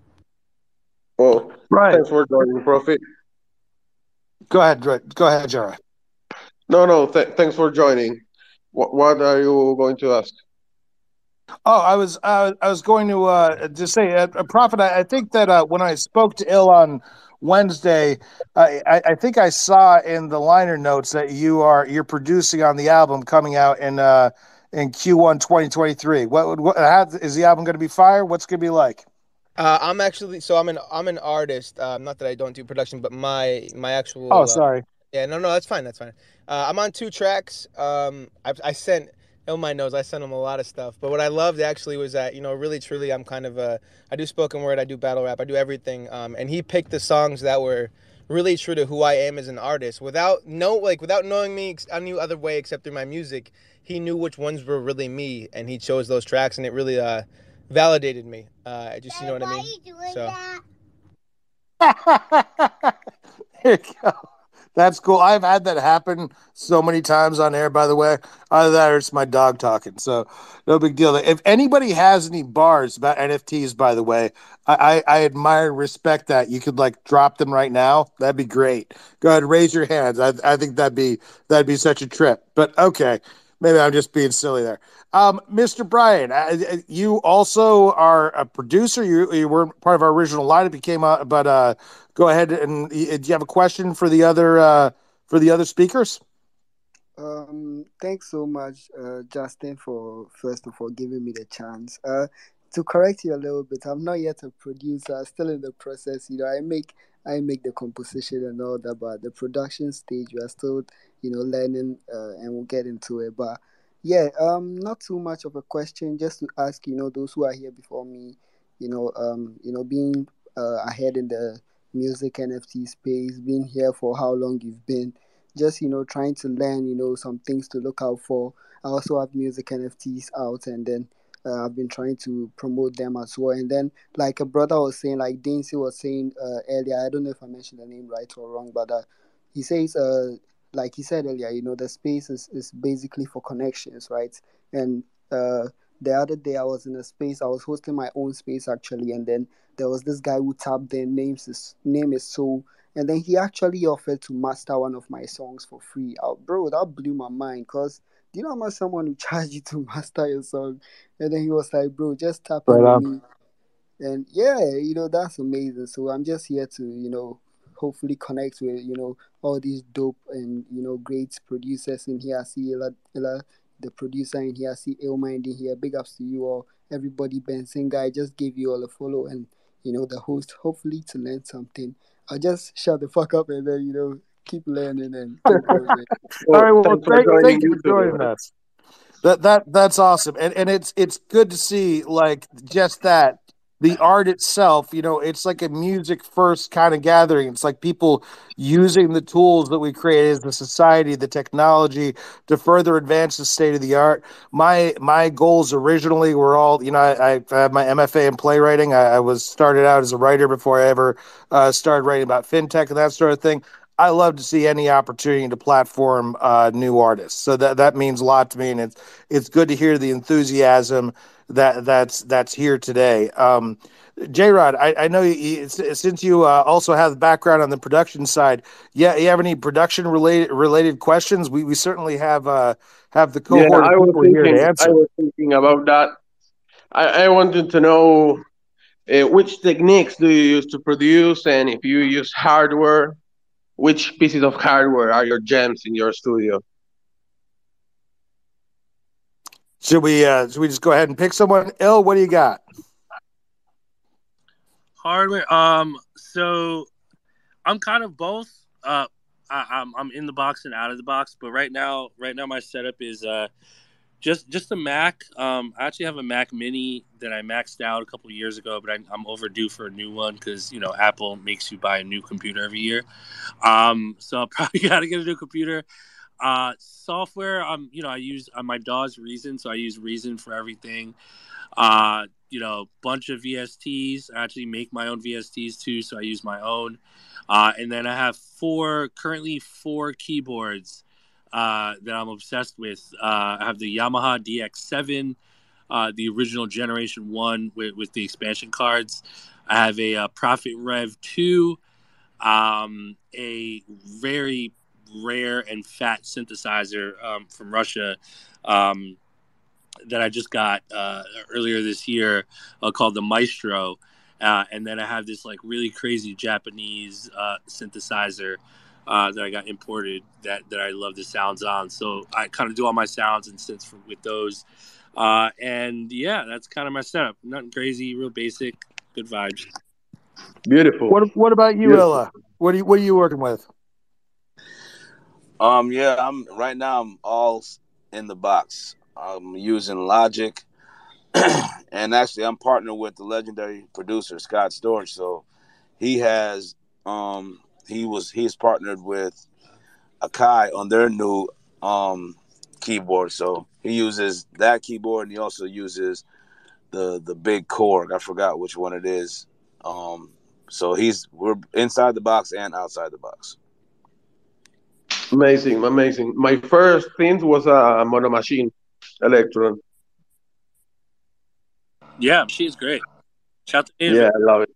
Well, right. thanks for joining, Prophet. Go ahead, go ahead, Jared. No, no. Th- thanks for joining. What, what are you going to ask? Oh, I was uh, I was going to uh, just say, uh, Prophet. I, I think that uh, when I spoke to Ill on Wednesday, I, I, think I saw in the liner notes that you are you're producing on the album coming out in uh, in Q1 2023. What, what how, is the album going to be? Fire? What's going to be like? Uh, I'm actually so I'm an I'm an artist. Uh, not that I don't do production, but my my actual. Oh, sorry. Yeah, no, no, that's fine. That's fine. Uh, I'm on two tracks. Um, I, I sent my knows I sent him a lot of stuff. But what I loved actually was that you know really truly I'm kind of a I do spoken word, I do battle rap, I do everything. Um, and he picked the songs that were really true to who I am as an artist. Without no like without knowing me any other way except through my music, he knew which ones were really me, and he chose those tracks, and it really uh, validated me. Uh, just you know what I mean. So. there you go. That's cool. I've had that happen so many times on air, by the way. Either that or it's my dog talking. So no big deal. If anybody has any bars about NFTs, by the way, I, I, I admire and respect that. You could like drop them right now. That'd be great. Go ahead, raise your hands. I, I think that'd be that'd be such a trip. But okay. Maybe I'm just being silly there. Um, Mr. Brian, uh, uh, you also are a producer. You, you were part of our original lineup. You came out, but uh, go ahead and do you have a question for the other uh, for the other speakers? Um, thanks so much, uh, Justin, for first of all giving me the chance. Uh, to correct you a little bit, I'm not yet a producer. I'm still in the process. You know, I make I make the composition and all that, but the production stage we are still, you know, learning, uh, and we'll get into it. But yeah, um, not too much of a question. Just to ask, you know, those who are here before me, you know, um, you know, being uh, ahead in the music NFT space, being here for how long you've been, just you know, trying to learn, you know, some things to look out for. I also have music NFTs out, and then uh, I've been trying to promote them as well. And then, like a brother was saying, like Daisy was saying uh, earlier, I don't know if I mentioned the name right or wrong, but uh, he says, uh, like you said earlier, you know, the space is, is basically for connections, right? And uh, the other day I was in a space, I was hosting my own space actually, and then there was this guy who tapped their names, his name is so and then he actually offered to master one of my songs for free. Oh, bro, that blew my mind because do you know how much someone will charge you to master your song? And then he was like, bro, just tap right in me. And yeah, you know, that's amazing. So I'm just here to, you know, hopefully connect with, you know, all these dope and, you know, great producers in here. I see Illa, Illa the producer in here. I see Illmind in here. Big ups to you all. Everybody, Benson guy, just gave you all a follow and, you know, the host, hopefully to learn something. I just shut the fuck up and then, you know, keep learning and keep All right, well, thank, thank you for joining us. That that that's awesome, and and it's it's good to see like just that the art itself. You know, it's like a music first kind of gathering. It's like people using the tools that we create as the society, the technology to further advance the state of the art. My my goals originally were all you know I, I have my MFA in playwriting. I, I, was started out as a writer before I ever uh, started writing about fintech and that sort of thing. I love to see any opportunity to platform uh, new artists. So that that means a lot to me, and it's it's good to hear the enthusiasm that that's that's here today. Um, J Rod, I, I, know you, since you uh, also have the background on the production side, yeah, you have any production related related questions? We we certainly have uh, have the cohort yeah, of people thinking, here to answer. I was thinking about that. I, I wanted to know uh, which techniques do you use to produce, and if you use hardware which pieces of hardware are your gems in your studio? Should we uh should we just go ahead and pick someone? Ill, what do you got? Hardware. Um, so I'm kind of both. Uh, I, I'm I'm in the box and out of the box, but right now, right now my setup is uh just just a Mac. Um, I actually have a Mac Mini that I maxed out a couple years ago, but I, am overdue for a new one because you know Apple makes you buy a new computer every year. Um, so I probably got to get a new computer. Uh, software, um, you know, I use uh, my DAW's Reason, so I use Reason for everything. Uh, you know, bunch of VSTs. I actually make my own VSTs too, so I use my own. Uh, and then I have four, currently four keyboards uh, that I'm obsessed with. Uh, I have the Yamaha DX7, uh, the original Generation 1 with, with the expansion cards. I have a, uh, Prophet Rev 2, um, a very rare and fat synthesizer um, from Russia um, that I just got uh, earlier this year called the Maestro. and then I have this like really crazy Japanese synthesizer uh, that I got imported that, that I love the sounds on. So I kind of do all my sounds and synths for, with those. Uh, and yeah, that's kind of my setup. Nothing crazy, real basic, good vibes. Beautiful. What What about you, Beautiful. Illa? What are you What are you working with? Um, yeah, I'm right now. I'm all in the box. I'm using Logic, and actually, I'm partnered with the legendary producer Scott Storch. So he has um he was he's partnered with Akai on their new um keyboard. So he uses that keyboard and he also uses the the big Korg. I forgot which one it is. Um so he's we're inside the box and outside the box. Amazing, amazing. My first synth was a mono machine, Elektron. Yeah, she's great. Shout to Yeah, I love it.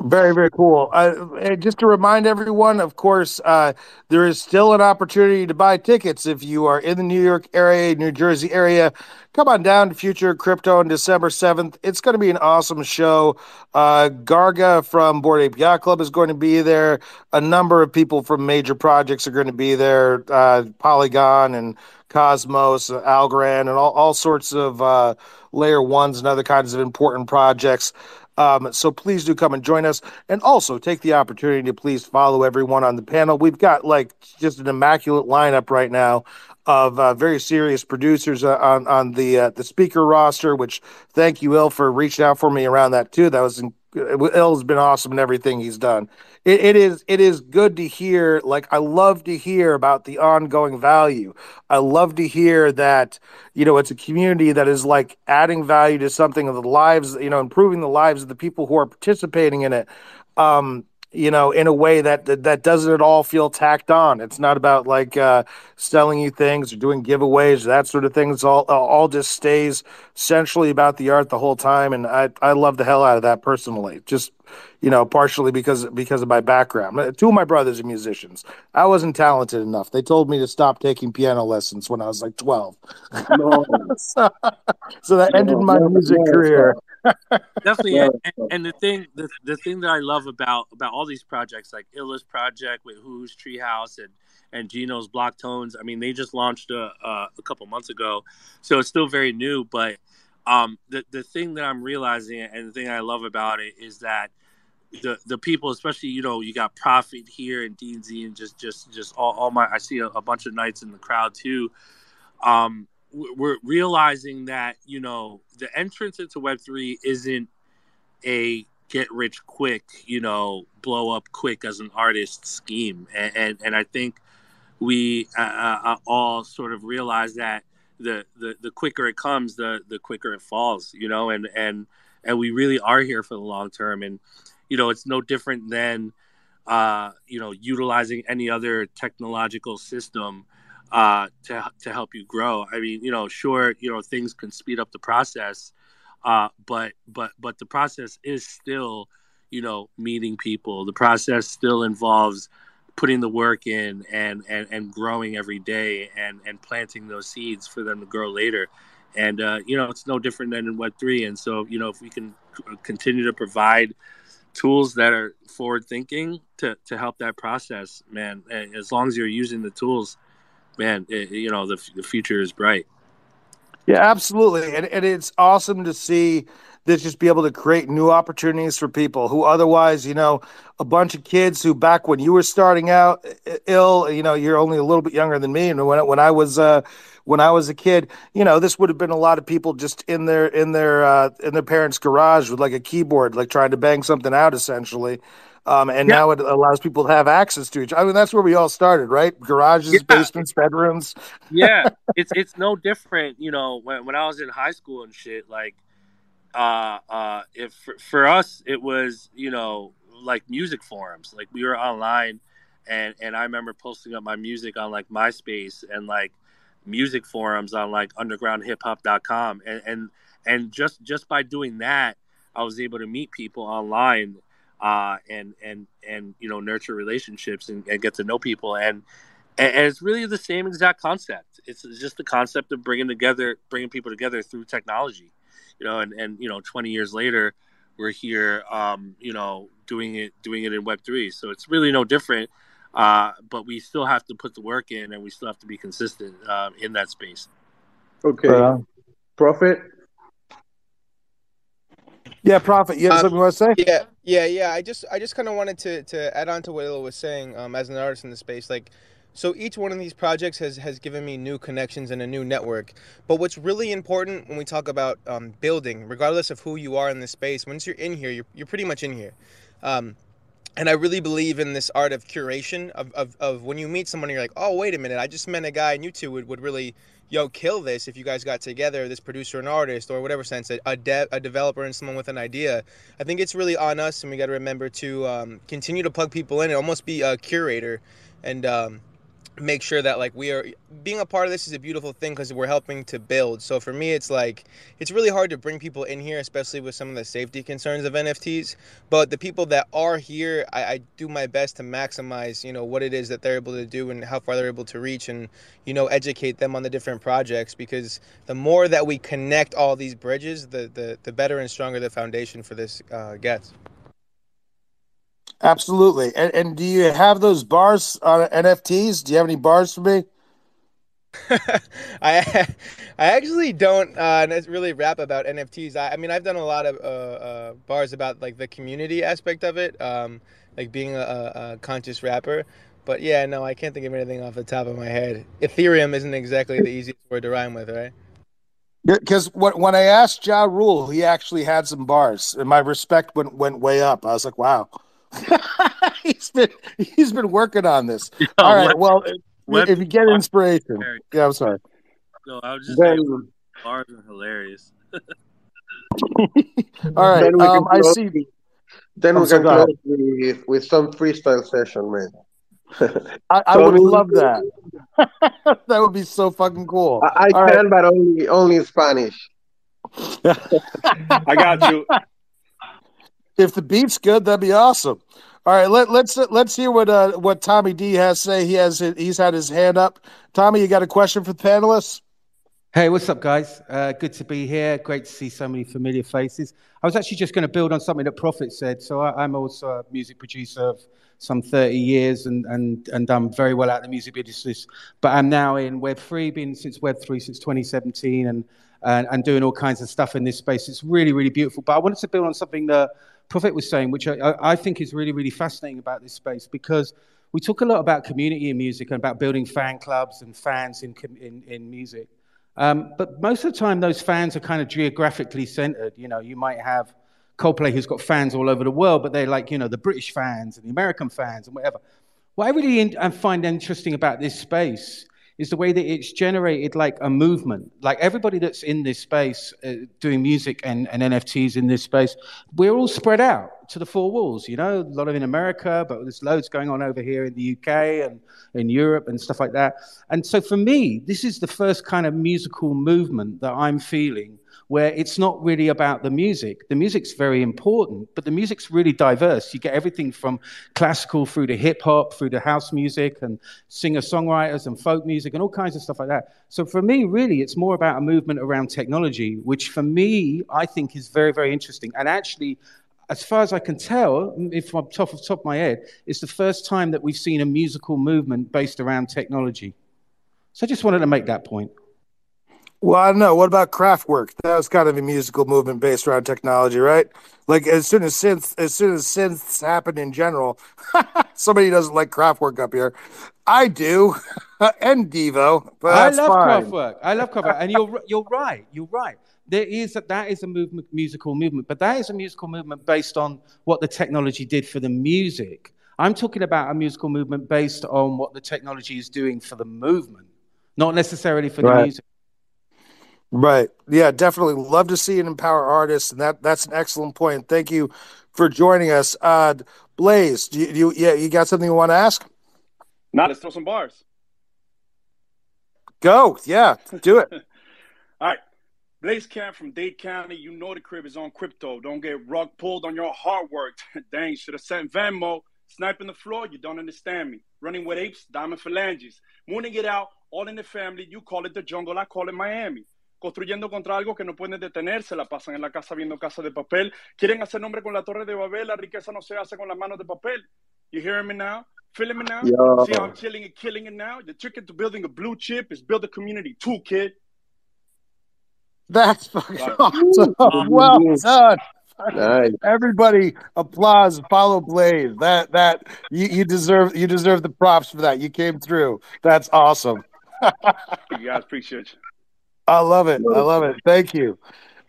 Very, very cool. Uh, just to remind everyone, of course, uh, there is still an opportunity to buy tickets if you are in the New York area, New Jersey area. Come on down to Future Crypto on December 7th. It's going to be an awesome show. Uh, Garga from Bored Ape Yacht Club is going to be there. A number of people from major projects are going to be there. Uh, Polygon and Cosmos, Algorand, and all, all sorts of uh, layer ones and other kinds of important projects. Um, so please do come and join us. And also take the opportunity to please follow everyone on the panel. We've got like just an immaculate lineup right now of uh, very serious producers uh, on on the uh, the speaker roster. Which thank you, Il, for reaching out for me around that too. That was Il's been awesome in everything he's done. It, it is it is good to hear. Like I love to hear about the ongoing value. I love to hear that you know it's a community that is like adding value to something of the lives, you know, improving the lives of the people who are participating in it. Um, you know, in a way that, that doesn't at all feel tacked on. It's not about like uh, selling you things or doing giveaways, or that sort of thing. It's all all just stays centrally about the art the whole time, and I I love the hell out of that personally. Just you know, partially because because of my background. Uh, two of my brothers are musicians. I wasn't talented enough. They told me to stop taking piano lessons when I was like twelve. No. so, so, that no, ended my music career. Definitely, and, and, the thing, the, the thing that I love about about all these projects, like Illa's project with Who's Treehouse and and Gino's Blocktones. I mean, they just launched a, a, a couple months ago, so it's still very new. But um, the the thing that I'm realizing and the thing I love about it is that the the people, especially you know, you got Prophet here and Deansy and just just just all, all my I see a, a bunch of knights in the crowd too. Um, we're realizing that you know the entrance into Web three isn't a get rich quick, you know, blow up quick as an artist scheme, and and, and I think we uh, uh, uh all sort of realize that the, the the quicker it comes, the the quicker it falls, you know, and and and we really are here for the long term, and you know, it's no different than uh, you know utilizing any other technological system uh, to to help you grow. I mean, you know, sure, you know, things can speed up the process, uh, but but but the process is still, you know, meeting people. The process still involves putting the work in and and, and growing every day and and planting those seeds for them to grow later. And uh, you know, it's no different than in Web three. And so, you know, if we can continue to provide tools that are forward thinking to to help that process, man, as long as you're using the tools man, it, you know, the, the future is bright. Yeah, absolutely. And, and it's awesome to see this just be able to create new opportunities for people who otherwise, you know, a bunch of kids who back when you were starting out ill, you know, you're only a little bit younger than me. And when, when I was, uh, when I was a kid, you know, this would have been a lot of people just in their, in their, uh, in their parents' garage with like a keyboard, like trying to bang something out essentially. Um, and yeah. now it allows people to have access to each. I mean, that's where we all started, right? Garages, yeah. basements, bedrooms. yeah, it's it's no different. You know, when when I was in high school and shit, like, uh, uh, if for, for us it was you know like music forums, like we were online, and and I remember posting up my music on like MySpace and like music forums on like undergroundhiphop.com and and and just just by doing that I was able to meet people online uh, and and and you know nurture relationships and, and get to know people. And, and it's really the same exact concept. It's just the concept of bringing together bringing people together through technology you know and and you know 20 years later we're here um, you know doing it doing it in web 3 so it's really no different uh, but we still have to put the work in and we still have to be consistent uh, in that space. Okay. Uh, Prophet yeah, Prophet. You have um, something you want to say? Yeah, yeah, yeah. I just, I just kind of wanted to to add on to what Illa was saying. Um, as an artist in the space, like, so each one of these projects has has given me new connections and a new network. But what's really important when we talk about um, building, regardless of who you are in this space, once you're in here, you're you're pretty much in here. Um, and I really believe in this art of curation of, of, of when you meet someone, you're like, oh, wait a minute, I just met a guy and you two would, would really, yo, kill this if you guys got together, this producer and artist, or whatever sense, a, de- a developer and someone with an idea. I think it's really on us, and we got to remember to um, continue to plug people in and almost be a curator. And um, make sure that like we are being a part of this is a beautiful thing because we're helping to build. So for me it's like it's really hard to bring people in here especially with some of the safety concerns of nfts but the people that are here I, I, do my best to maximize you know what it is that they're able to do and how far they're able to reach and you know educate them on the different projects. Because the more that we connect all these bridges the the, the better and stronger the foundation for this uh, gets Absolutely. And, and do you have those bars on NFTs? Do you have any bars for me? I I actually don't uh, really rap about NFTs. I, I mean, I've done a lot of uh, uh, bars about like the community aspect of it, um, like being a, a, conscious rapper. But yeah, no, I can't think of anything off the top of my head. Ethereum isn't exactly the easiest word to rhyme with, right? Because when I asked Ja Rule, he actually had some bars, and my respect went went way up. I was like, wow. he's been he's been working on this. Yo, All right. well, if you get inspiration, yeah, I'm sorry. No, I was just then, saying, bars are hilarious. All right. Um, I see. Then we can close with, with some freestyle session, man. I, I so would love that. that would be so fucking cool. I, I can, right. but only only in Spanish. I got you if the beat's good, that'd be awesome. All right, let, let's let's hear what uh, what Tommy D has to say. He has he's had his hand up. Tommy, you got a question for the panelists? Hey, what's up, guys? Uh, good to be here. Great to see so many familiar faces. I was actually just going to build on something that Prophet said. So I, am also a music producer of some 30 years and, and, and done very well out of the music business. But I'm now in Web3, been since Web3 since 2017 and, and, and doing all kinds of stuff in this space. It's really, really beautiful. But I wanted to build on something that Prophet was saying, which I, I think is really, really fascinating about this space because we talk a lot about community in music and about building fan clubs and fans in, in, in music. Um, but most of the time, those fans are kind of geographically centered. You know, you might have Coldplay who's got fans all over the world, but they're like, you know, the British fans and the American fans and whatever. What I really in- find interesting about this space is the way that it's generated like a movement. Like everybody that's in this space uh, doing music and, and NFTs in this space, we're all spread out to the four walls, you know, a lot of in America, but there's loads going on over here in the UK and in Europe and stuff like that. And so for me, this is the first kind of musical movement that I'm feeling where it's not really about the music. The music's very important, but the music's really diverse. You get everything from classical through to hip hop, through to house music and singer songwriters and folk music and all kinds of stuff like that. So for me, really, it's more about a movement around technology, which for me, I think is very, very interesting. And actually, as far as I can tell, if I'm top of top of my head, it's the first time that we've seen a musical movement based around technology. So I just wanted to make that point. Well, I don't know. What about Kraftwerk? That was kind of a musical movement based around technology, right? Like as soon as synths, as soon as synths happen in general, somebody doesn't like Kraftwerk up here. I do, and Devo. But I love fine. Kraftwerk. I love Kraftwerk, and you're you're right. You're right. There is a, that is a movement, musical movement, but that is a musical movement based on what the technology did for the music. I'm talking about a musical movement based on what the technology is doing for the movement, not necessarily for right. the music. Right. Yeah, definitely. Love to see and empower artists, and that that's an excellent point. Thank you for joining us. Uh Blaze, do you, do you yeah, you got something you want to ask? No, let's throw some bars. Go. Yeah, do it. All right. Blaze Camp from Dade County, you know the crib is on crypto. Don't get rug pulled on your hard work. Dang, should have sent Venmo. Sniping the floor, you don't understand me. Running with apes, diamond phalanges. Mooning it out, all in the family. You call it the jungle, I call it Miami. construyendo contra algo que no pueden detenerse, la pasan en la casa viendo casa de papel, quieren hacer nombre con la torre de Babel, la riqueza no se hace con las manos de papel. You hearing me now? Feeling me now? Yo. See how I'm chilling and killing it now? The trick to building a blue chip is build a community too, kid. That's fucking awesome. Well done. Nice. Everybody applause, follow Blaze. That that you, you deserve you deserve the props for that. You came through. That's awesome. you guys appreciate you. I love it. I love it. Thank you.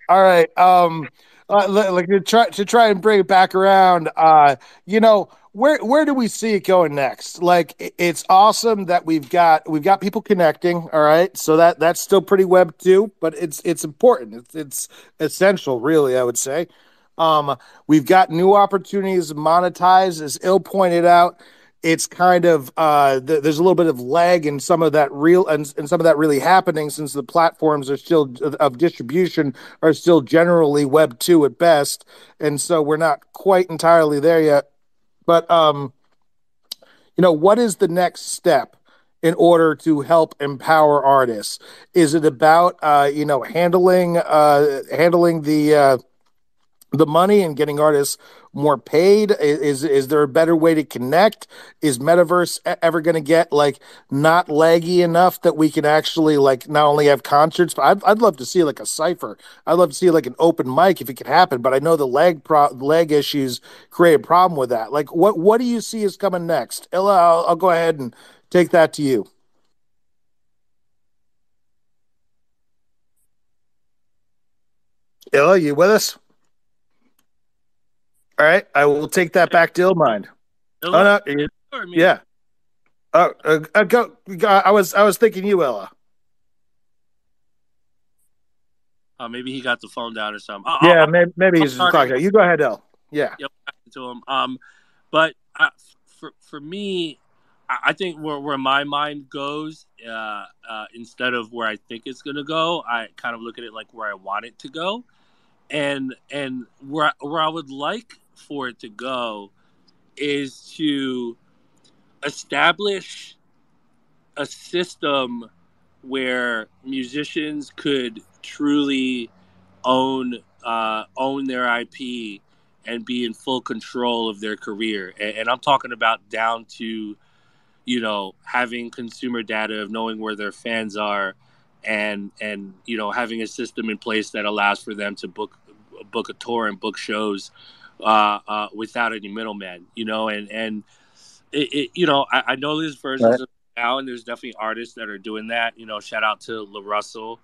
All right. Um, uh, like to try to try and bring it back around. Uh, you know, where where do we see it going next? Like, it's awesome that we've got we've got people connecting. All right, so that that's still pretty web two, but it's it's important. It's it's essential, really. I would say. Um, we've got new opportunities to monetize, as Ill pointed out it's kind of uh, th- there's a little bit of lag in some of that real and, and some of that really happening since the platforms are still of distribution are still generally web 2 at best. And so we're not quite entirely there yet. But um you know what is the next step in order to help empower artists? Is it about uh you know handling uh handling the uh the money and getting artists more paid? Is is there a better way to connect? Is Metaverse ever going to get like not laggy enough that we can actually like not only have concerts, but I'd, I'd love to see like a cipher. I'd love to see like an open mic if it could happen. But I know the leg pro- leg issues create a problem with that. Like, what what do you see is coming next? Illa, I'll, I'll go ahead and take that to you. Illa, you with us? All right, I will take that back to Illmind. Oh no, yeah. Uh, uh, uh, go, I was I was thinking you, Illa. Uh, maybe he got the phone down or something. I'll, yeah, I'll, maybe, maybe he's just talking. You go ahead, El. Yeah. Yep. To him. Um, but uh, for for me, I think where where my mind goes, uh, uh, instead of where I think it's gonna go, I kind of look at it like where I want it to go, and and where where I would like for it to go is to establish a system where musicians could truly own uh, own their IP and be in full control of their career. And, and, I'm talking about down to, you know, having consumer data of knowing where their fans are, and and you know having a system in place that allows for them to book book a tour and book shows uh, uh, without any middlemen, you know, and and it, it you know I, I, know there's versions right. now, and there's definitely artists that are doing that. You know, shout out to La Russell.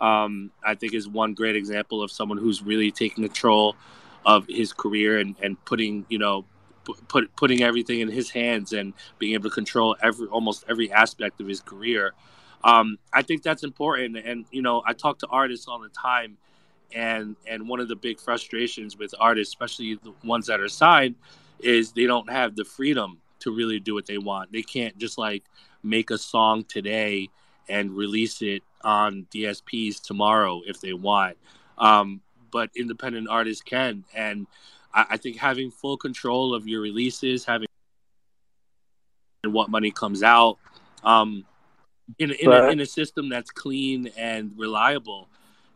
Um, I think is one great example of someone who's really taking control of his career and, and putting you know put putting everything in his hands and being able to control every almost every aspect of his career. Um, I think that's important, and you know I talk to artists all the time and and one of the big frustrations with artists especially the ones that are signed is they don't have the freedom to really do what they want. They can't just like make a song today and release it on dsps tomorrow if they want. Um, but independent artists can. And I, I think having full control of your releases having and what money comes out um, in, in, a, in a system that's clean and reliable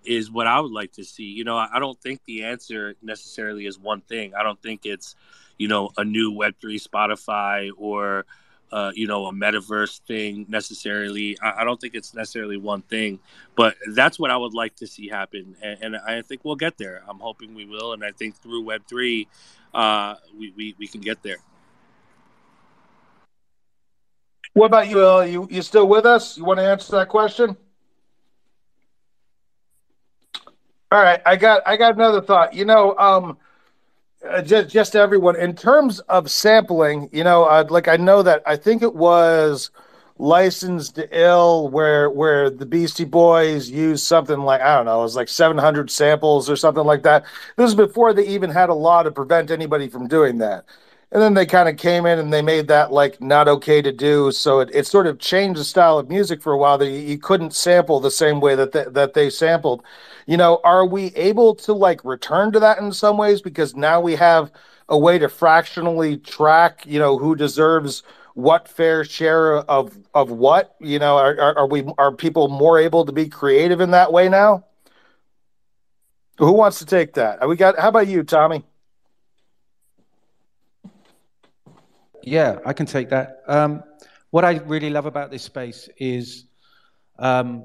is what I would like to see. You know, I don't think the answer necessarily is one thing. I don't think it's, you know, a new Web3 Spotify or, uh, you know, a metaverse thing necessarily. I, I, don't think it's necessarily one thing, but that's what I would like to see happen. And, and I think we'll get there. I'm hoping we will. And I think through Web3, uh, we, we, we can get there. What about you, Will? You, you still with us? You want to answer that question? All right, I got I got another thought. You know, um, uh, just just everyone in terms of sampling. You know, like I know that I think it was licensed to ill where where the Beastie Boys used something like I don't know, it was like 700 samples or something like that. This is before they even had a law to prevent anybody from doing that. And then they kind of came in and they made that like not okay to do. So it, it sort of changed the style of music for a while that you, you couldn't sample the same way that they, that they sampled you know, are we able to like return to that in some ways because now we have a way to fractionally track, you know, who deserves what fair share of of what? You know, are, are, are we are people more able to be creative in that way now? Who wants to take that? We got. How about you, Tommy? Yeah, I can take that. Um, what I really love about this space is um,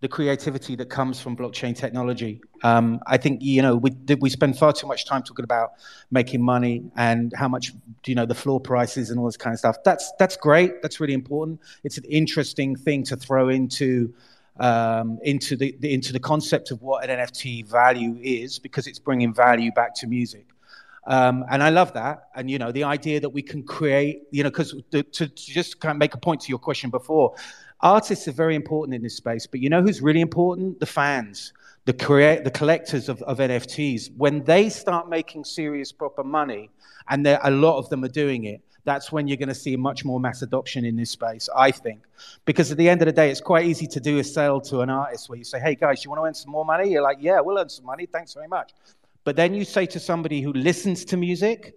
the creativity that comes from blockchain technology. Um, I think you know we we spend far too much time talking about making money and how much you know the floor prices and all this kind of stuff. That's that's great. That's really important. It's an interesting thing to throw into um, into the, the, into the concept of what an NFT value is because it's bringing value back to music. Um, and I love that. And you know, the idea that we can create, you know, because to, to, just kind of make a point to your question before, artists are very important in this space. But you know who's really important? The fans, the create, the collectors of, of NFTs. When they start making serious, proper money, and a lot of them are doing it, that's when you're going to see much more mass adoption in this space, I think. Because at the end of the day, it's quite easy to do a sale to an artist where you say, hey guys, you want to earn some more money? You're like, yeah, we'll earn some money. Thanks very much. But then you say to somebody who listens to music,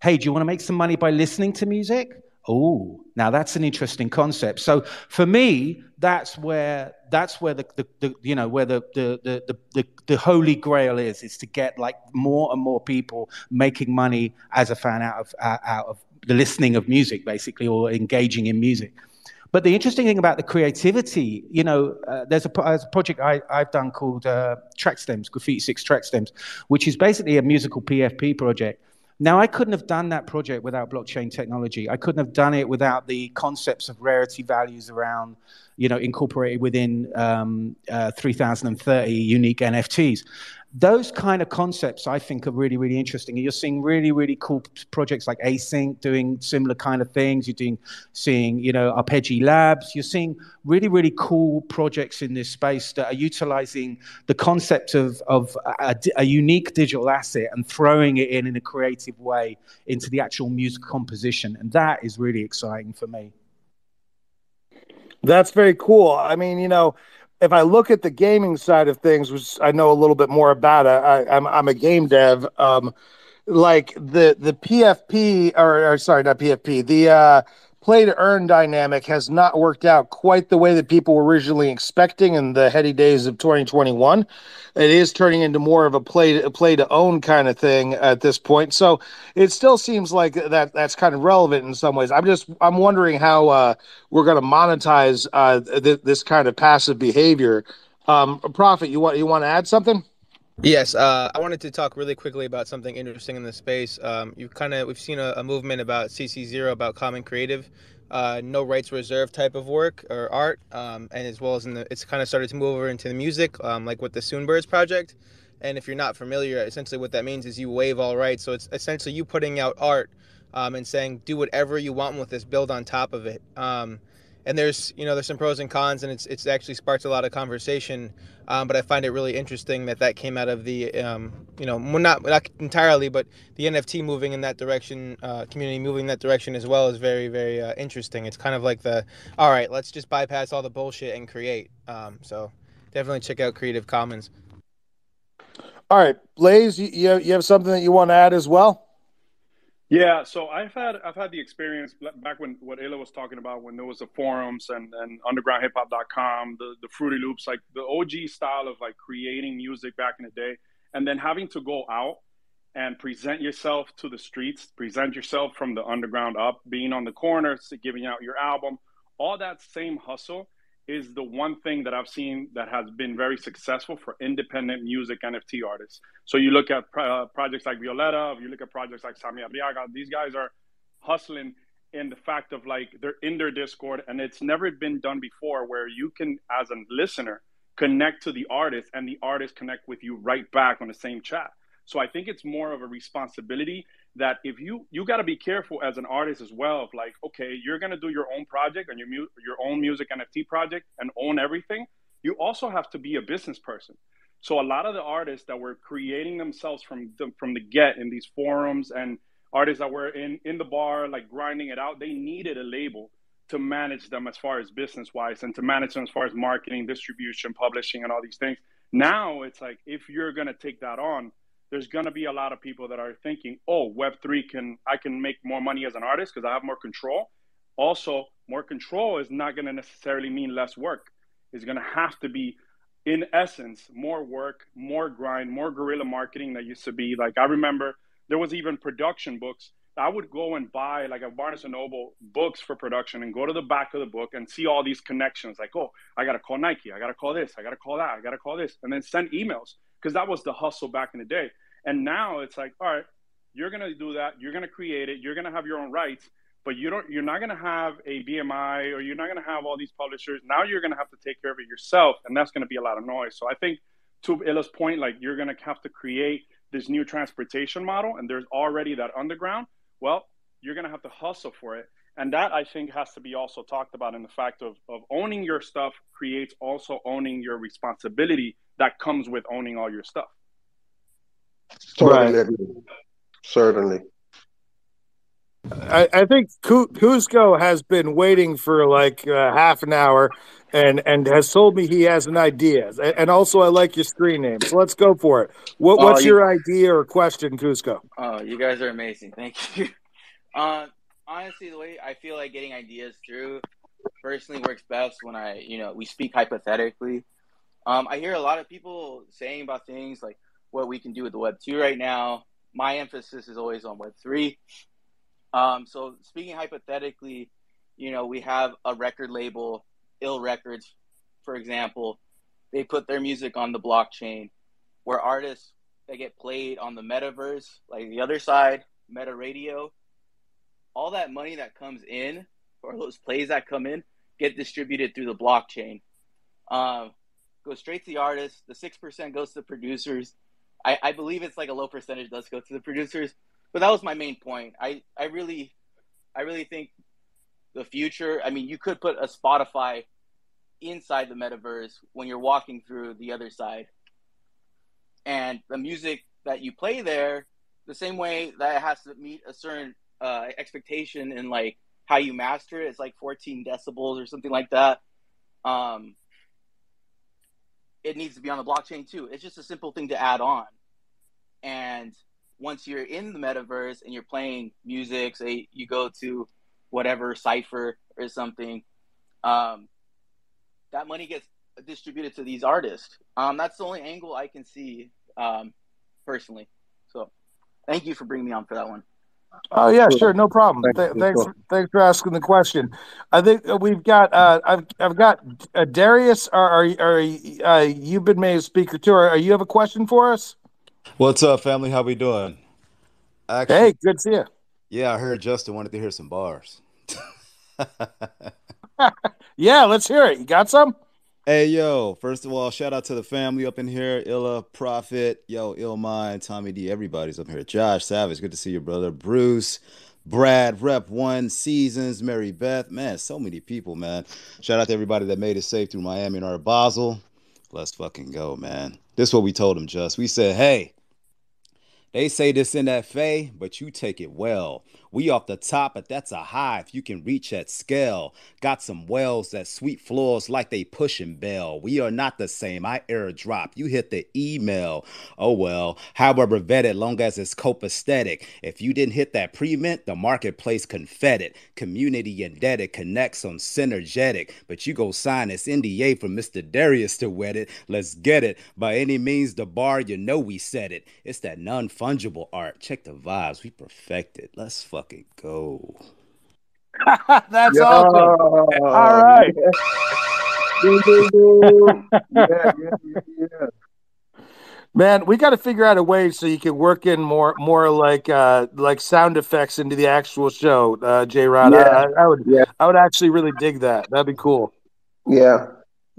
hey, do you want to make some money by listening to music? Oh, now that's an interesting concept. So for me, that's where that's where the, the, the you know where the, the the, the the holy grail is is to get like more and more people making money as a fan out of out of the listening of music, basically, or engaging in music. But the interesting thing about the creativity, you know, uh, there's, a, there's, a, project I, have done called uh, Track Stems, Graffiti Six Track Stems, which is basically a musical PFP project. Now, I couldn't have done that project without blockchain technology. I couldn't have done it without the concepts of rarity values around, you know, incorporated within um, uh, 3030 unique NFTs those kind of concepts I think are really, really interesting. And you're seeing really, really cool projects like Async doing similar kind of things. You're doing, seeing, you know, Arpeggi Labs. You're seeing really, really cool projects in this space that are utilizing the concept of, of a, a unique digital asset and throwing it in in a creative way into the actual music composition. And that is really exciting for me. That's very cool. I mean, you know, if I look at the gaming side of things, which I know a little bit more about, I, I'm I'm a game dev. Um, like the the PFP or, or sorry, not PFP, the uh, play to earn dynamic has not worked out quite the way that people were originally expecting in the heady days of 2021. It is turning into more of a play to play to own kind of thing at this point. So it still seems like that that's kind of relevant in some ways. I'm just I'm wondering how uh, we're going to monetize uh, th- this kind of passive behavior. Um, Prophet, you want you want to add something? Yes, uh, I wanted to talk really quickly about something interesting in the space. Um, you kind of we've seen a, a, movement about CC zero about common creative, uh, no rights reserved type of work or art, um, and as well as in the it's kind of started to move over into the music, um, like with the Soonbirds project. And if you're not familiar, essentially what that means is you waive all rights. So it's essentially you putting out art um, and saying do whatever you want with this, build on top of it. Um, and there's you know there's some pros and cons and it's it's actually sparked a lot of conversation. Um, but i find it really interesting that that came out of the um, you know not not entirely but the nft moving in that direction uh, community moving in that direction as well is very very uh, interesting. It's kind of like the all right let's just bypass all the bullshit and create. Um, so definitely check out creative commons. All right blaze you, you have something that you want to add as well yeah, so I've had I've had the experience back when what Ayla was talking about when there was the forums and, and undergroundhiphop.com, the the Fruity Loops, like the OG style of like creating music back in the day, and then having to go out and present yourself to the streets, present yourself from the underground up, being on the corners, giving out your album, all that same hustle is the one thing that I've seen that has been very successful for independent music NFT artists. So you look at uh, projects like Violetta, you look at projects like Sammy Arriaga, these guys are hustling in the fact of like they're in their Discord and it's never been done before where you can, as a listener, connect to the artist and the artist connect with you right back on the same chat. So I think it's more of a responsibility that if you you got to be careful as an artist as well of like okay you're going to do your own project and your mu- your own music NFT project and own everything. You also have to be a business person. So a lot of the artists that were creating themselves from the, from the get in these forums and artists that were in in the bar like grinding it out they needed a label to manage them as far as business wise and to manage them as far as marketing distribution publishing and all these things. Now it's like if you're going to take that on there's going to be a lot of people that are thinking, "Oh, Web3 can I can make more money as an artist because I have more control." Also, more control is not going to necessarily mean less work. It's going to have to be in essence more work, more grind, more guerrilla marketing that used to be like I remember there was even production books. I would go and buy like a Barnes and Noble books for production and go to the back of the book and see all these connections. Like, oh, I gotta call Nike, I gotta call this, I gotta call that, I gotta call this, and then send emails because that was the hustle back in the day. And now it's like, all right, you're to do that. You're to create it. You're to have your own rights. but you don't you're not to have a BMI or you're not to have all these publishers. Now you're to have to take care of it yourself, and that's to be a lot of noise. So I think to Illa's point, like you're to have to create this new transportation model, and there's already that underground. Well, you're to have to hustle for it. And that I think has to be also talked about in the fact of, of owning your stuff creates also owning your responsibility that comes with owning all your stuff. Totally. Right. Certainly. I, I think Cusco has been waiting for like uh, half an hour and and has told me he has an idea. And also, I like your screen name. So let's go for it. What, what's you, your idea or question, Cusco? Oh, you guys are amazing. Thank you. Uh, honestly, the way I feel like getting ideas through personally works best when I, you know, we speak hypothetically. Um, I hear a lot of people saying about things like what we can do with the Web 2 right now. My emphasis is always on Web 3. Um, so speaking hypothetically, you know, we have a record label, Ill Records, for example. They put their music on the blockchain, where artists that get played on the metaverse, like the other side, Meta Radio, all that money that comes in, or those plays that come in, get distributed through the blockchain. Um, goes straight to the artist. The six percent goes to the producers. I, I believe it's like a low percentage does go to the producers, but that was my main point. I, I really, I really think the future. I mean, you could put a Spotify inside the metaverse when you're walking through the other side, and the music that you play there, the same way that it has to meet a certain uh, expectation in like how you master it. It's like 14 decibels or something like that. Um, it needs to be on the blockchain too. It's just a simple thing to add on. And once you're in the metaverse and you're playing music, say you go to whatever cipher or something, um, that money gets distributed to these artists. Um, that's the only angle I can see um, personally. So, thank you for bringing me on for that one. Oh yeah, sure, no problem. Th- thanks, thanks for asking the question. I think we've got. Uh, I've I've got uh, Darius. Are are, are uh, you've been made a speaker too? Are, are you have a question for us? What's up, family? How we doing? Actually, hey, good to see you. Yeah, I heard Justin wanted to hear some bars. yeah, let's hear it. You got some? Hey yo, first of all, shout out to the family up in here. Illa, Prophet, yo, Illmind, Tommy D, everybody's up here. Josh Savage, good to see you, brother. Bruce, Brad, Rep One, Seasons, Mary Beth, man, so many people, man. Shout out to everybody that made it safe through Miami and Art Basel. Let's fucking go, man. This is what we told them, just. We said, hey, they say this in that fay, but you take it well. We off the top, but that's a high if you can reach that scale. Got some wells that sweep floors like they pushing bell. We are not the same. I airdrop. You hit the email. Oh well. However, vetted long as it's copacetic. If you didn't hit that pre-mint, the marketplace confetted. Community indebted connects on synergetic. But you go sign this NDA for Mr. Darius to wet it. Let's get it. By any means, the bar, you know we said it. It's that non-fungible art. Check the vibes. We perfected. Let's fuck fucking go. That's Yo. awesome. All right. yeah, yeah, yeah, yeah. Man, we got to figure out a way so you can work in more, more like, uh, like sound effects into the actual show, uh, J. Rod. Yeah. I, I, would, yeah. I would actually really dig that. That'd be cool. Yeah,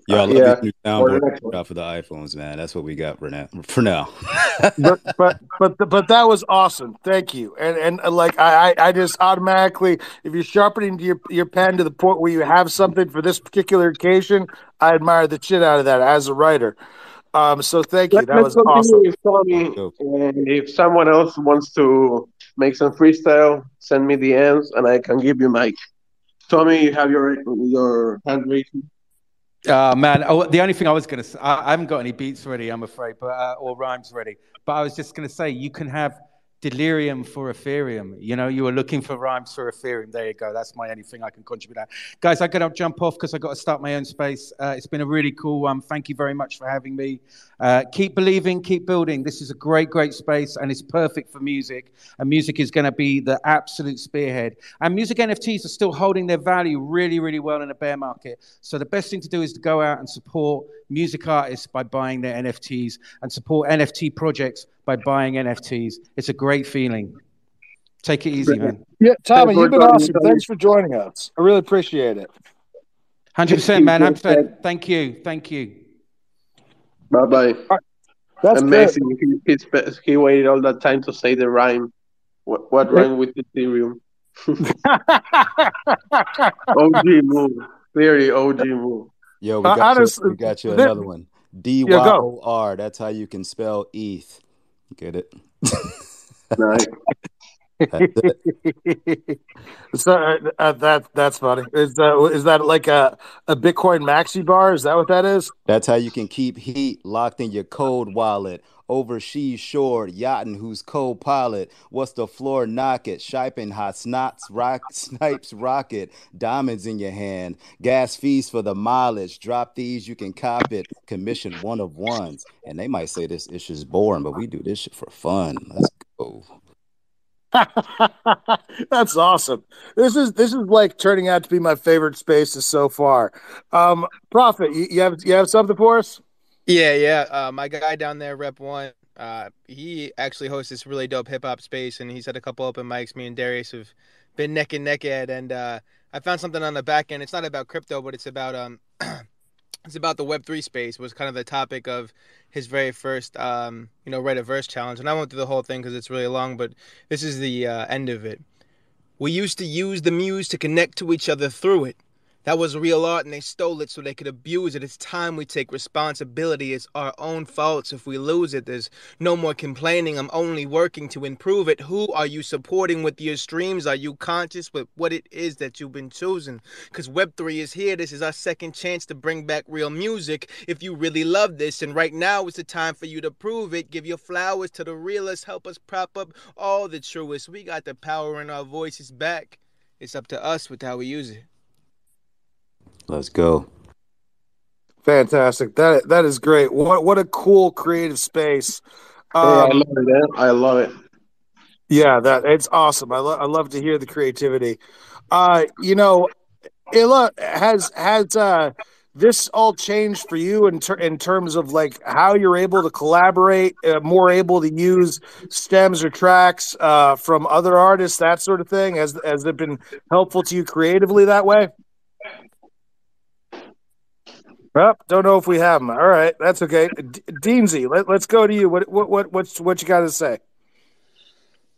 Yo, I love yeah. new soundboard for the iPhones, man. That's what we got for now. For now. but but but but that was awesome. Thank you. And and uh, like I I just automatically, if you're sharpening your your pen to the point where you have something for this particular occasion, I admire the shit out of that as a writer. Um, so thank you. That was awesome. and if someone else wants to make some freestyle, send me the ends, and I can give you mic. Tommy, you have your your hand raised. Uh, man, oh, the only thing I was to say, I haven't got any beats ready, I'm afraid, but uh, or rhymes ready. But I was just to say, you can have delirium for Ethereum. You know, you were looking for rhymes for Ethereum. There you go. That's my only thing I can contribute. That. Guys, I got to jump off because I got to start my own space. Uh, it's been a really cool one. Thank you very much for having me. Uh, keep believing, keep building. This is a great, great space, and it's perfect for music. And music is going to be the absolute spearhead. And music NFTs are still holding their value really, really well in a bear market. So the best thing to do is to go out and support music artists by buying their NFTs and support NFT projects by buying NFTs. It's a great feeling. Take it easy, man. Yeah, Tommy, you've been awesome. Thanks for joining us. I really appreciate it. Hundred percent, man. Hundred percent. Thank you. Thank you. Bye bye. That's amazing. He, he, he waited all that time to say the rhyme. What, what rhyme with Ethereum? OG move. Clearly OG move. Yo, we got, Honestly, you, we got you another one. D Y O R. That's how you can spell ETH. Get it? nice. so uh, uh, that that's funny. Is that is that like a, a Bitcoin maxi bar? Is that what that is? That's how you can keep heat locked in your cold wallet. Overseas shore, yachting who's co-pilot. What's the floor knock it? Shiping hot snots, rock snipes rocket, diamonds in your hand. Gas fees for the mileage. Drop these, you can cop it. Commission one of ones. And they might say this issue's boring, but we do this shit for fun. Let's go. That's awesome. This is this is like turning out to be my favorite spaces so far. Um, Prophet, you, you have you have something for us? Yeah, yeah. Uh, my guy down there, Rep One, uh, he actually hosts this really dope hip hop space, and he's had a couple open mics. Me and Darius have been neck and neck at, and uh, I found something on the back end. It's not about crypto, but it's about um, it's about the Web three space. Was kind of the topic of his very first, um, you know, write a verse challenge. And I went through the whole thing because it's really long, but this is the uh, end of it. We used to use the muse to connect to each other through it. That was real art and they stole it so they could abuse it. It's time we take responsibility. It's our own faults if we lose it. There's no more complaining. I'm only working to improve it. Who are you supporting with your streams? Are you conscious with what it is that you've been choosing? Because Web3 is here. This is our second chance to bring back real music. If you really love this, and right now is the time for you to prove it. Give your flowers to the realists. Help us prop up all the truest. We got the power in our voices back. It's up to us with how we use it. Let's go. Fantastic. That that is great. What what a cool creative space. Um, hey, I um, love it. Man. I love it. Yeah, that it's awesome. I love I love to hear the creativity. Uh, you know, Illa has has uh this all changed for you in ter- in terms of like how you're able to collaborate, uh, more able to use stems or tracks uh, from other artists, that sort of thing. Has has it been helpful to you creatively that way? Well, don't know if we have them. All right, that's okay. D- Deansy, let, us go to you. What what what what's what you got to say?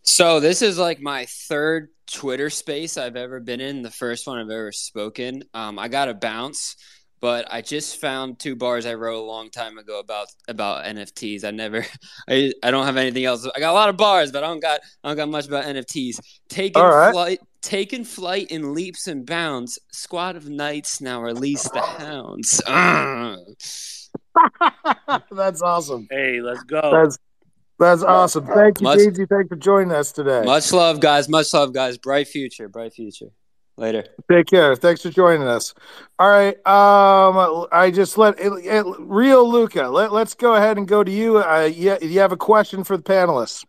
So this is like my third Twitter space I've ever been in. The first one I've ever spoken. Um, I got a bounce, but I just found two bars I wrote a long time ago about about NFTs. I never, I, I don't have anything else. I got a lot of bars, but I don't got I don't got much about NFTs. Taking right. flight, taking flight in leaps and bounds. Squad of knights now release the hounds. That's awesome. Hey, let's go. That's that's awesome. Thank you, much, Thanks for joining us today. Much love, guys. Much love, guys. Bright future. Bright future. Later. Take care. Thanks for joining us. All right. Um, I just let it, it, real Luca. Let, let's go ahead and go to you. Uh, you, you have a question for the panelists.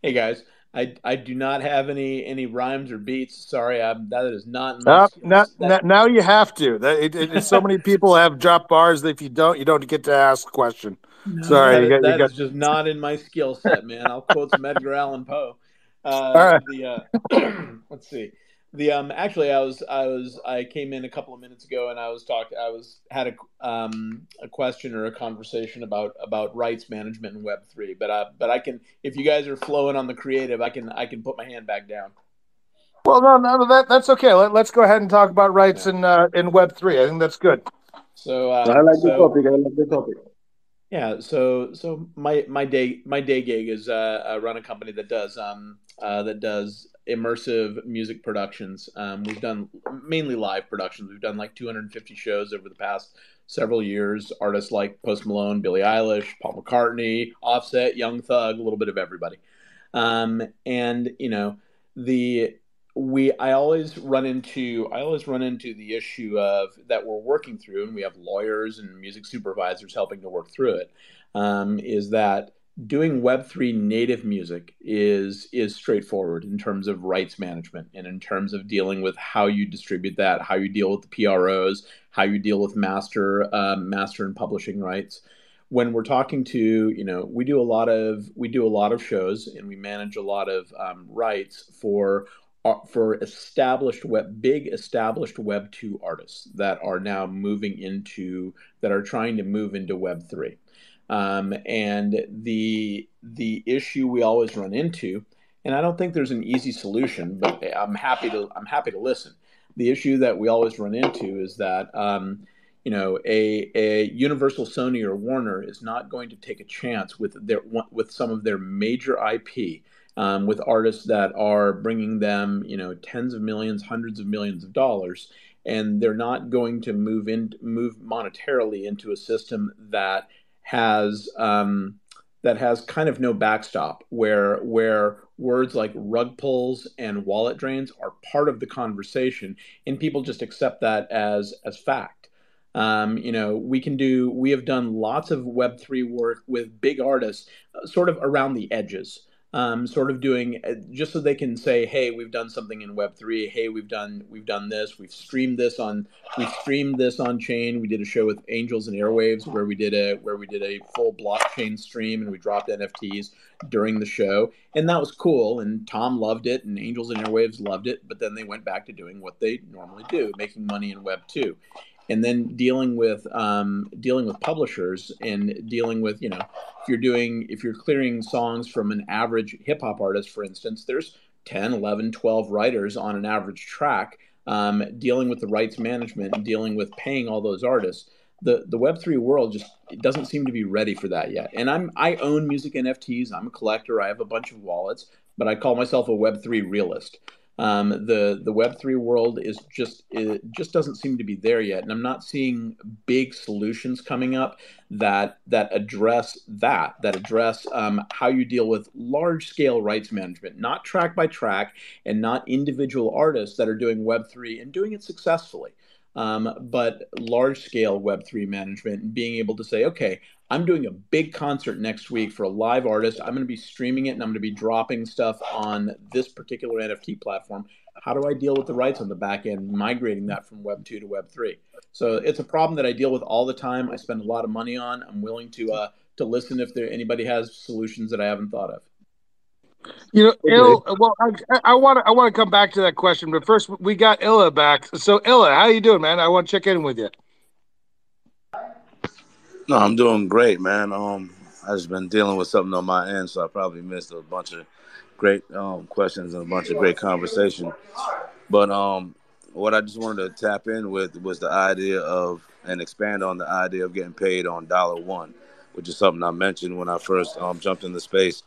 Hey guys. I, I do not have any any rhymes or beats. Sorry, I'm, that is not. Uh, not, not, now you have to. That it, it, so many people have drop bars that if you don't, you don't get to ask a question. No, Sorry, that, you got, that you got... is just not in my skill set, man. I'll quote some Edgar Allan Poe. Uh, All right. The, uh, let's see. The um actually I was I was I came in a couple of minutes ago and I was talking I was had a um a question or a conversation about about rights management in Web three but uh but I can if you guys are flowing on the creative I can I can put my hand back down. Well, no, no, that that's okay. Let, us go ahead and talk about rights yeah. in uh, in Web three. I think that's good. So uh, I like so, the topic. I like the topic. Yeah, so so my my day my day gig is uh, I run a company that does um uh, that does immersive music productions. Um, we've done mainly live productions. We've done like 250 shows over the past several years. Artists like Post Malone, Billie Eilish, Paul McCartney, Offset, Young Thug, a little bit of everybody. Um, and you know the we I always run into I always run into the issue of that we're working through, and we have lawyers and music supervisors helping to work through it. Um, is that doing Web3 native music is is straightforward in terms of rights management and in terms of dealing with how you distribute that, how you deal with the PROs, how you deal with master um, master and publishing rights. when we're talking to you know we do a lot of we do a lot of shows and we manage a lot of um, rights for uh, for established web big established web 2 artists that are now moving into that are trying to move into web 3 um, and the the issue we always run into and i don't think there's an easy solution but i'm happy to i'm happy to listen. The issue that we always run into is that um, you know, a, a Universal, Sony, or Warner is not going to take a chance with their with some of their major IP, um, with artists that are bringing them, you know, tens of millions, hundreds of millions of dollars, and they're not going to move in move monetarily into a system that has um, that has kind of no backstop, where where words like rug pulls and wallet drains are part of the conversation, and people just accept that as as fact um, you know, we can do, we have done lots of Web3 work with big artists, uh, sort of around the edges. Um, sort of doing uh, just so they can say, "Hey, we've done something in Web three. Hey, we've done we've done this. We've streamed this on we streamed this on chain. We did a show with Angels and Airwaves where we did a where we did a full blockchain stream and we dropped NFTs during the show, and that was cool. And Tom loved it, and Angels and Airwaves loved it. But then they went back to doing what they normally do, making money in Web two and then dealing with um, dealing with publishers and dealing with you know if you're doing if you're clearing songs from an average hip hop artist for instance there's 10 11 12 writers on an average track um, dealing with the rights management and dealing with paying all those artists. The the web3 world just doesn't seem to be ready for that yet. And i'm i own music nfts i'm a collector. I have a bunch of wallets but i call myself a web3 realist um, the the Web three world is just it just doesn't seem to be there yet, and I'm not seeing big solutions coming up that that address that that address um, how you deal with large scale rights management, not track by track, and not individual artists that are doing Web three and doing it successfully. Um, but large scale Web3 management and being able to say, okay, I'm doing a big concert next week for a live artist. I'm going to be streaming it and I'm going to be dropping stuff on this particular NFT platform. How do I deal with the rights on the back end, migrating that from Web 2 to Web 3? So it's a problem that I deal with all the time. I spend a lot of money on. I'm willing to uh, to listen if there anybody has solutions that I haven't thought of. You know, Il, well, I want to I want to come back to that question, but first we got Illa back. So Illa, how are you doing, man? I want to check in with you. No, I'm doing great, man. Um, I just been dealing with something on my end, so I probably missed a bunch of great um, questions and a bunch of great conversation. But um, what I just wanted to tap in with was the idea of and expand on the idea of getting paid on dollar one, which is something I mentioned when I first um, jumped in the space.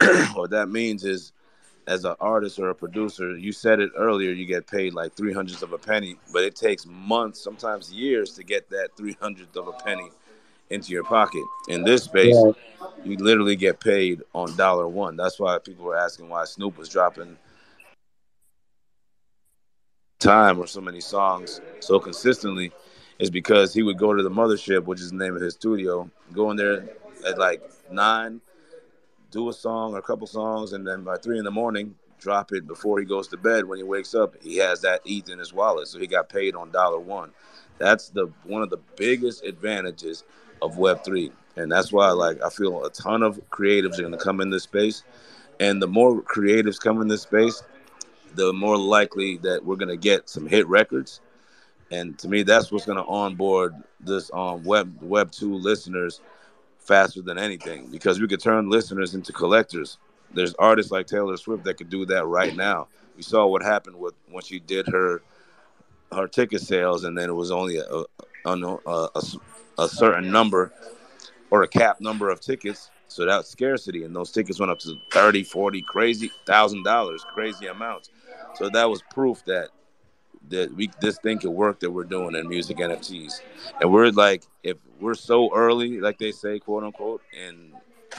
what that means is, as an artist or a producer, you said it earlier, you get paid like three hundredths of a penny, but it takes months, sometimes years, to get that three hundredth of a penny into your pocket. In this space, yeah. you literally get paid on dollar one. That's why people were asking why Snoop was dropping time or so many songs so consistently is because he would go to the mothership, which is the name of his studio, go in there at like nine, do a song or a couple songs, and then by three in the morning, drop it before he goes to bed. When he wakes up, he has that ETH in his wallet, so he got paid on dollar one. That's the one of the biggest advantages of Web three, and that's why like I feel a ton of creatives are going to come in this space, and the more creatives come in this space, the more likely that we're going to get some hit records. And to me, that's what's going to onboard this um, web web two listeners faster than anything because we could turn listeners into collectors. There's artists like Taylor Swift that could do that right now. We saw what happened with when she did her her ticket sales, and then it was only a, a, a, a a certain number or a cap number of tickets. So that's scarcity. And those tickets went up to 30, 40, crazy thousand dollars, crazy amounts. So that was proof that that we this thing could work that we're doing in music NFTs. And we're like, if we're so early, like they say, quote unquote, in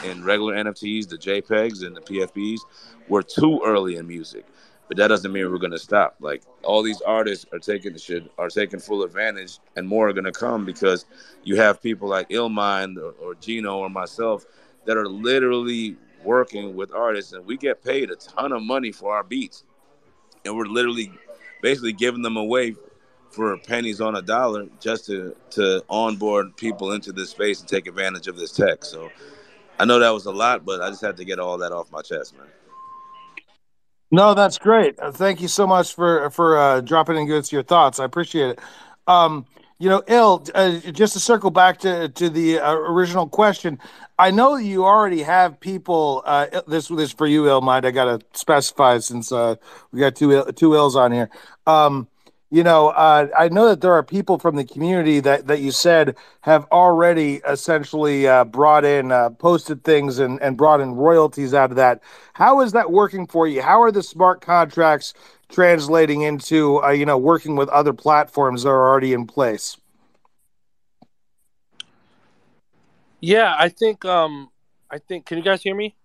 in regular NFTs, the JPEGs and the PFPs, we're too early in music but that doesn't mean we're gonna stop. Like all these artists are taking the shit, are taking full advantage, and more are gonna come because you have people like Illmind or, or Gino or myself that are literally working with artists, and we get paid a ton of money for our beats, and we're literally basically giving them away for pennies on a dollar just to to onboard people into this space and take advantage of this tech. So I know that was a lot, but I just had to get all that off my chest, man. No, that's great. Uh, thank you so much for for uh, dropping in with your thoughts. I appreciate it. Um, you know, ill. Uh, just to circle back to to the uh, original question, I know you already have people. Uh, this this for you, Illmind. I gotta specify since we got two two ills on here. Um, you know, uh, I know that there are people from the community that, that you said have already essentially uh, brought in, uh, posted things and, and brought in royalties out of that. How is that working for you? How are the smart contracts translating into, uh, you know, working with other platforms that are already in place? Yeah, I think, um, I think, can you guys hear me?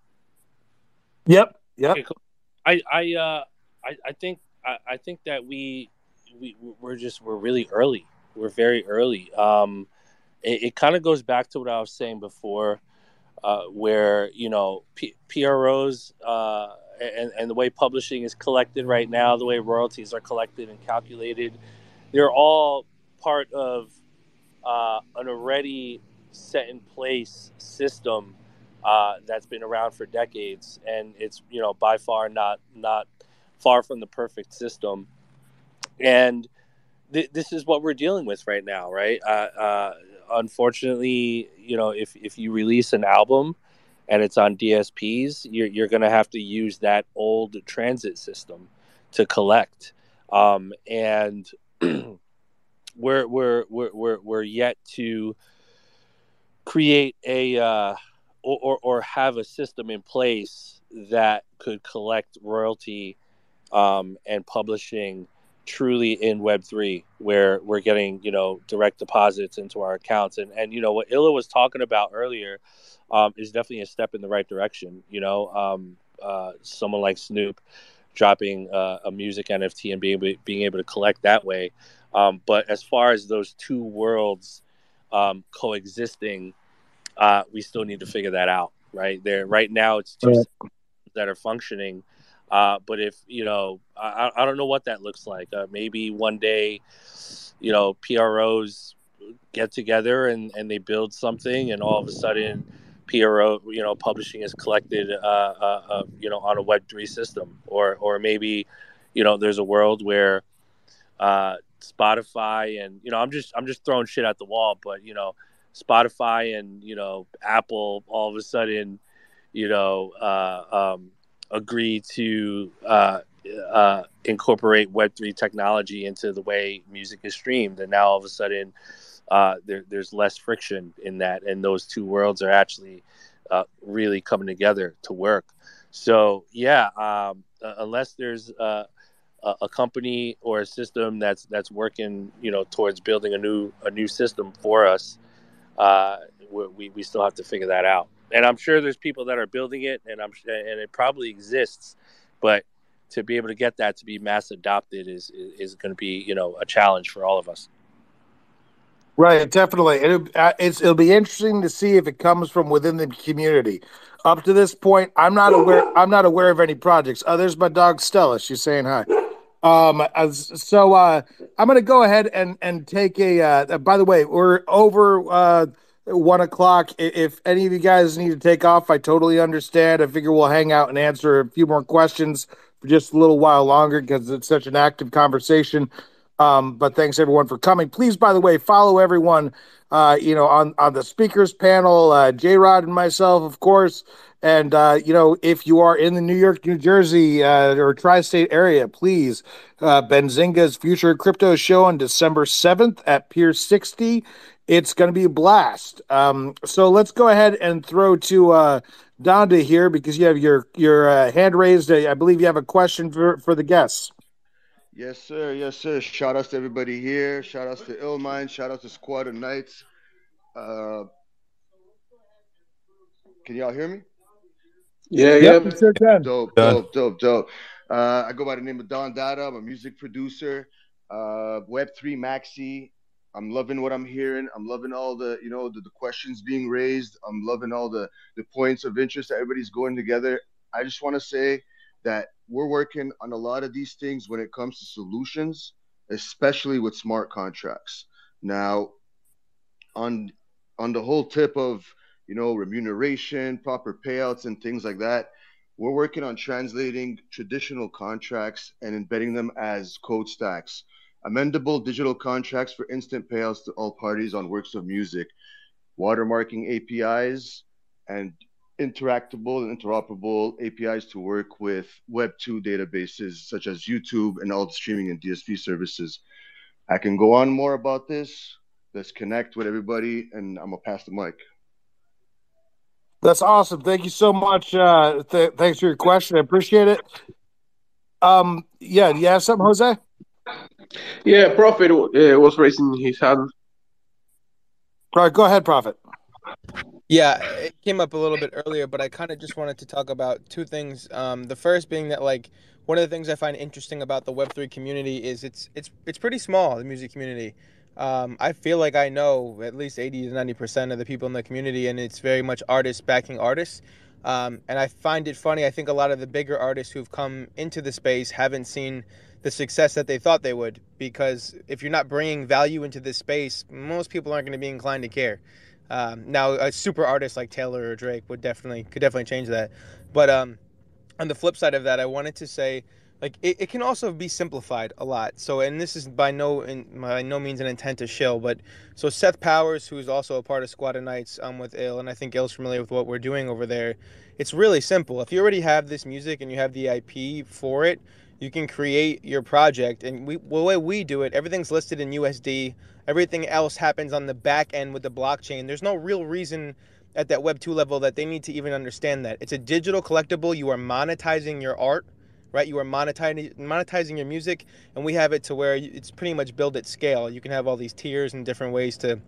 Yep. Yep. Okay, cool. I, I, uh, I, I think, I, I think that we, we we're just we're really early. We're very early. Um, it, it kind of goes back to what I was saying before, uh, where you know P- PROs uh, and and the way publishing is collected right now, the way royalties are collected and calculated, they're all part of uh, an already set in place system uh, that's been around for decades, and it's you know by far not not far from the perfect system and th- this is what we're dealing with right now, right? Uh, uh, unfortunately, you know, if if you release an album and it's on DSPs, you're you're going to have to use that old transit system to collect, um, and we're we're we're we're we're yet to create a uh, or, or, or have a system in place that could collect royalty um, and publishing truly in web3 where we're getting you know direct deposits into our accounts. And and you know what illa was talking about earlier um, is definitely a step in the right direction you know um, uh, someone like snoop dropping uh, a music nft and being, being able to collect that way. Um, but as far as those two worlds um, coexisting uh, we still need to figure that out right? There right now it's two yeah. that are functioning uh, but if you know, I, I don't know what that looks like. Uh, maybe one day, you know, PROs get together and, and they build something, and all of a sudden, PRO, you know, publishing is collected, uh, uh, uh, you know, on a Web three system, or or maybe, you know, there's a world where uh, Spotify and you know, I'm just I'm just throwing shit at the wall, but you know, Spotify and you know, Apple all of a sudden, you know, uh, um, agree to uh, uh, incorporate Web3 technology into the way music is streamed. And now all of a sudden, uh, there, there's less friction in that. And those two worlds are actually uh, really coming together to work. So, yeah, um, unless there's a, a company or a system that's that's working, you know, towards building a new a new system for us, uh, we, we still have to figure that out and I'm sure there's people that are building it, and I'm and it probably exists, but to be able to get that to be mass adopted is is, is going to be you know a challenge for all of us. Right, definitely. It, uh, it'll be interesting to see if it comes from within the community. Up to this point, I'm not aware. I'm not aware of any projects. Oh, there's my dog Stella. She's saying hi. Um, so uh, I'm going to go ahead and and take a. Uh, by the way, we're over. Uh, one o'clock. If any of you guys need to take off, I totally understand. I figure we'll hang out and answer a few more questions for just a little while longer because it's such an active conversation. Um, but thanks everyone for coming. Please, by the way, follow everyone. Uh, you know, on on the speakers panel, uh, J Rod and myself, of course. And uh, you know, if you are in the New York, New Jersey, uh, or tri-state area, please, uh, Benzinga's Future Crypto Show on December seventh at Pier sixty it's going to be a blast. Um, so let's go ahead and throw to uh, Donda here because you have your your uh, hand raised. I believe you have a question for for the guests. Yes, sir. Yes, sir. Shout out to everybody here. Shout out to Illmind. Shout out to Squad of Knights. Uh, can y'all hear me? Yeah, yeah. Yep. Dope, dope, dope, dope. Uh, I go by the name of Don Dada. I'm a music producer, uh, Web3 Maxi, I'm loving what I'm hearing. I'm loving all the, you know, the, the questions being raised. I'm loving all the the points of interest that everybody's going together. I just want to say that we're working on a lot of these things when it comes to solutions especially with smart contracts. Now, on on the whole tip of you know remuneration, proper payouts, and things like that, we're working on translating traditional contracts and embedding them as code stacks. Amendable digital contracts for instant payouts to all parties on works of music, watermarking APIs, and interactable and interoperable APIs to work with Web2 databases such as YouTube and all the streaming and DSP services. I can go on more about this. Let's connect with everybody, and I'm gonna pass the mic. That's awesome. Thank you so much. Uh, th- thanks for your question. I appreciate it. Um, yeah, do you have something, Jose? Yeah, Prophet uh, was raising his hand. All right, go ahead, Prophet. Yeah, it came up a little bit earlier, but I kind of just wanted to talk about two things. Um, the first being that like one of the things I find interesting about the Web three community is it's it's it's pretty small. The music community. Um, I feel like I know at least eighty to ninety percent of the people in the community, and it's very much artists backing artists. Um, and I find it funny. I think a lot of the bigger artists who've come into the space haven't seen the success that they thought they would because if you're not bringing value into this space, most people aren't going to be inclined to care. Um, now, a super artist like Taylor or Drake would definitely could definitely change that. But um, on the flip side of that, I wanted to say like it, it can also be simplified a lot. So, and this is by no in, by no means an intent to shill, but so Seth Powers, who's also a part of Squad of Knights um, with Ill, and I think Ill's familiar with what we're doing over there. It's really simple. If you already have this music and you have the IP for it, you can create your project. And we the way we do it, everything's listed in USD. Everything else happens on the back end with the blockchain. There's no real reason at that Web 2 level that they need to even understand that. It's a digital collectible. You are monetizing your art, right? You are monetizing monetizing your music, and we have it to where it's pretty much built at scale. You can have all these tiers and different ways to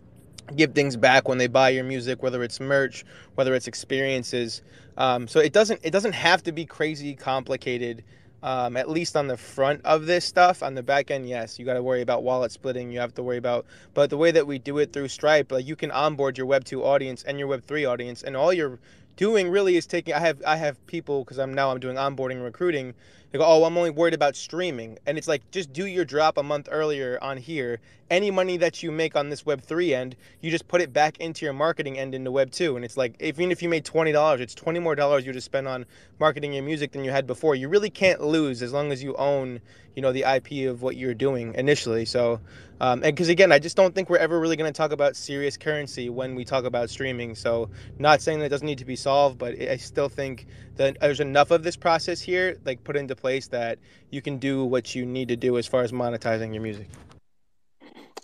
give things back when they buy your music, whether it's merch, whether it's experiences. Um, so it doesn't it doesn't have to be crazy complicated um, at least on the front of this stuff. On the back end, yes, you got to worry about wallet splitting. You have to worry about, but the way that we do it through Stripe, like you can onboard your Web two audience and your Web three audience, and all you're doing really is taking. I have I have people because I'm now I'm doing onboarding and recruiting. They go, oh, I'm only worried about streaming, and it's like just do your drop a month earlier on here. Any money that you make on this Web three end, you just put it back into your marketing end into Web two, and it's like even if you made twenty dollars, it's twenty more dollars you just spend on marketing your music than you had before. You really can't lose as long as you own, you know, the IP of what you're doing initially. So um, and because again, I just don't think we're ever really going to talk about serious currency when we talk about streaming. So, not saying that it doesn't need to be solved, but I still think that there's enough of this process here, like put into place, that you can do what you need to do as far as monetizing your music.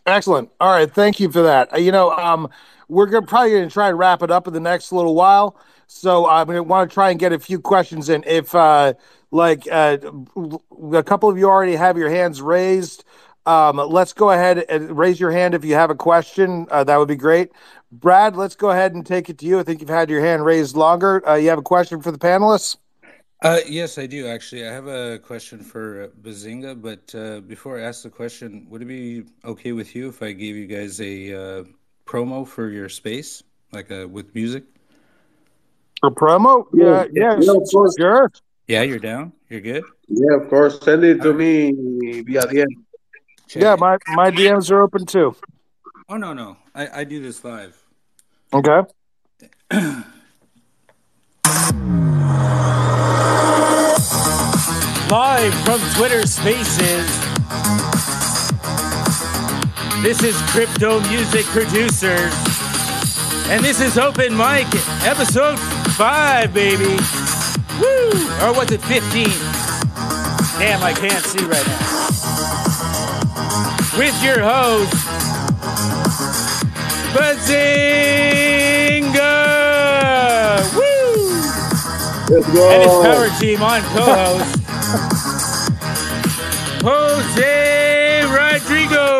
Excellent. All right, thank you for that. Uh, you know, um, we're gonna probably going to try and wrap it up in the next little while. So I'm going to want to try and get a few questions in. If uh, like uh, a couple of you already have your hands raised. Um, let's go ahead and raise your hand if you have a question. Uh, that would be great. Brad, let's go ahead and take it to you. I think you've had your hand raised longer. Uh, you have a question for the panelists? Uh, yes, I do actually. I have a question for Bazinga, but uh, before I ask the question, would it be okay with you if I gave you guys a uh, promo for your space, like uh, with music? A promo? Yeah, yeah, yeah, sure. Yeah, you're down. You're good. Yeah, of course. Send it to me via DM. Check yeah, my my DMs are open too. Oh no no, I I do this live. Okay. live from Twitter Spaces. This is Crypto Music Producers, and this is Open Mic episode five, baby. Woo! Or was it fifteen? Damn, I can't see right now with your host, Bazinga! Woo! Let's go. And his power team on co-host, Jose Rodrigo.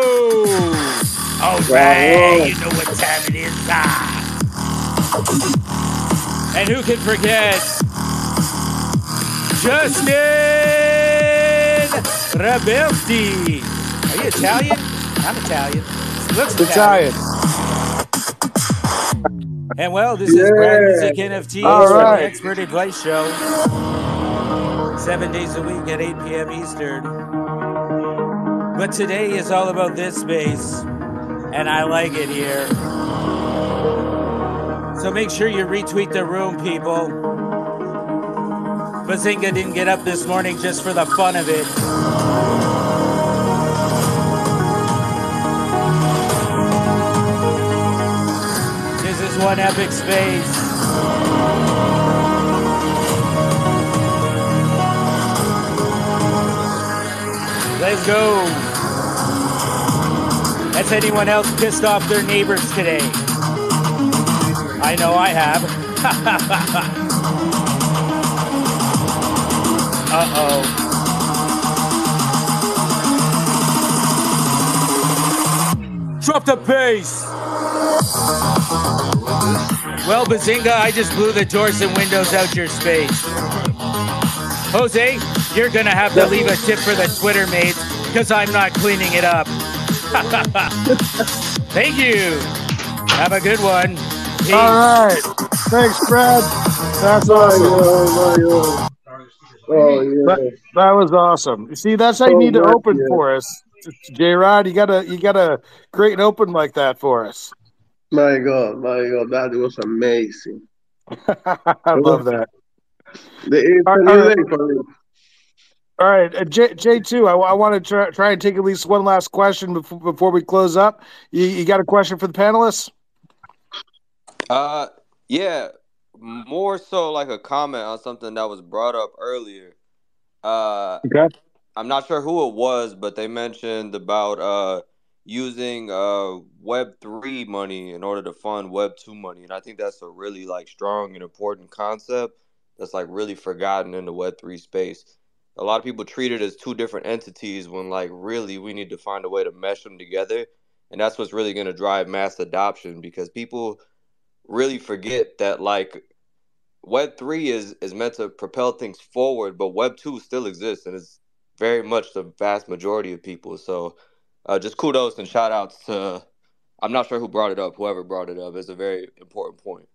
All right, you know what time it is. Ah. And who can forget Justin Rebelti. Are you Italian? I'm Italian. Looks Italian. And well, this yeah. is Brad Music NFT All right. Expert Advice Show. Seven days a week at 8 p.m. Eastern. But today is all about this space, and I like it here. So make sure you retweet the room, people. Bazinga didn't get up this morning just for the fun of it. This is one epic space. Let's go. Has anyone else pissed off their neighbors today? I know I have. uh oh. Drop the bass. Well, Bazinga, I just blew the doors and windows out your space. Jose, you're gonna have to leave a tip for the Twitter mates because I'm not cleaning it up. Thank you. Have a good one. Peace. All right. Thanks, Brad. That's oh, awesome. Oh, yeah. Oh, oh, that, that was awesome. You see, that's how you So need to much, open yeah. for us. J Rod, you gotta you gotta create an open like that for us. My God, my God, that was amazing. I love that. The, it's a All new right. day for me. All right, uh, J J two. I, I want to try, try and take at least one last question before, before we close up. You, you got a question for the panelists? Uh, yeah, more so like a comment on something that was brought up earlier. Uh, Okay. I'm not sure who it was, but they mentioned about uh using uh Web three money in order to fund Web two money, and I think that's a really like strong and important concept that's like really forgotten in the Web three space. A lot of people treat it as two different entities when like really we need to find a way to mesh them together, and that's what's really going to drive mass adoption because people really forget that like Web three is is meant to propel things forward, but Web two still exists and it's very much the vast majority of people. So, uh, just kudos and shout outs to. I'm not sure who brought it up. Whoever brought it up is a very important point.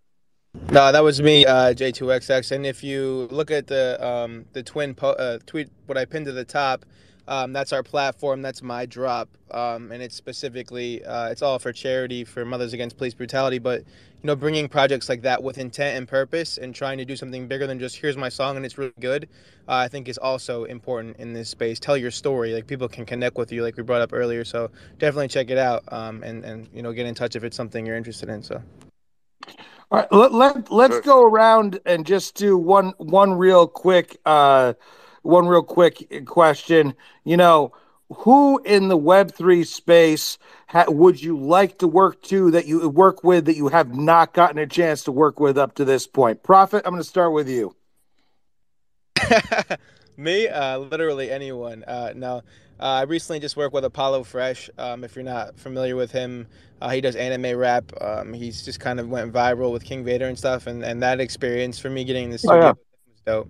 No, that was me, uh, J2XX. And if you look at the um, the twin po- uh, tweet, what I pinned to the top, um, that's our platform. That's my drop, um, and it's specifically uh, it's all for charity for Mothers Against Police Brutality. But you know, bringing projects like that with intent and purpose, and trying to do something bigger than just here's my song and it's really good, uh, I think is also important in this space. Tell your story, like people can connect with you, like we brought up earlier. So definitely check it out, um, and and you know, get in touch if it's something you're interested in. So. All right, let, let let's go around and just do one one real quick uh one real quick question. You know, who in the Web three space ha- would you like to work to that you work with that you have not gotten a chance to work with up to this point? Prophet, I'm going to start with you. Me, uh, literally anyone. Uh, no, uh, I recently just worked with Apollo Fresh. Um, if you're not familiar with him, uh, he does anime rap. Um, he's just kind of went viral with King Vader and stuff, and, and that experience for me getting this Oh, yeah. was dope.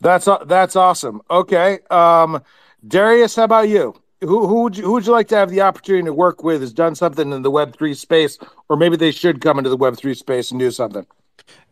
That's that's awesome. Okay, um, Darius, how about you? Who who would you who would you like to have the opportunity to work with? Has done something in the Web three space, or maybe they should come into the Web three space and do something.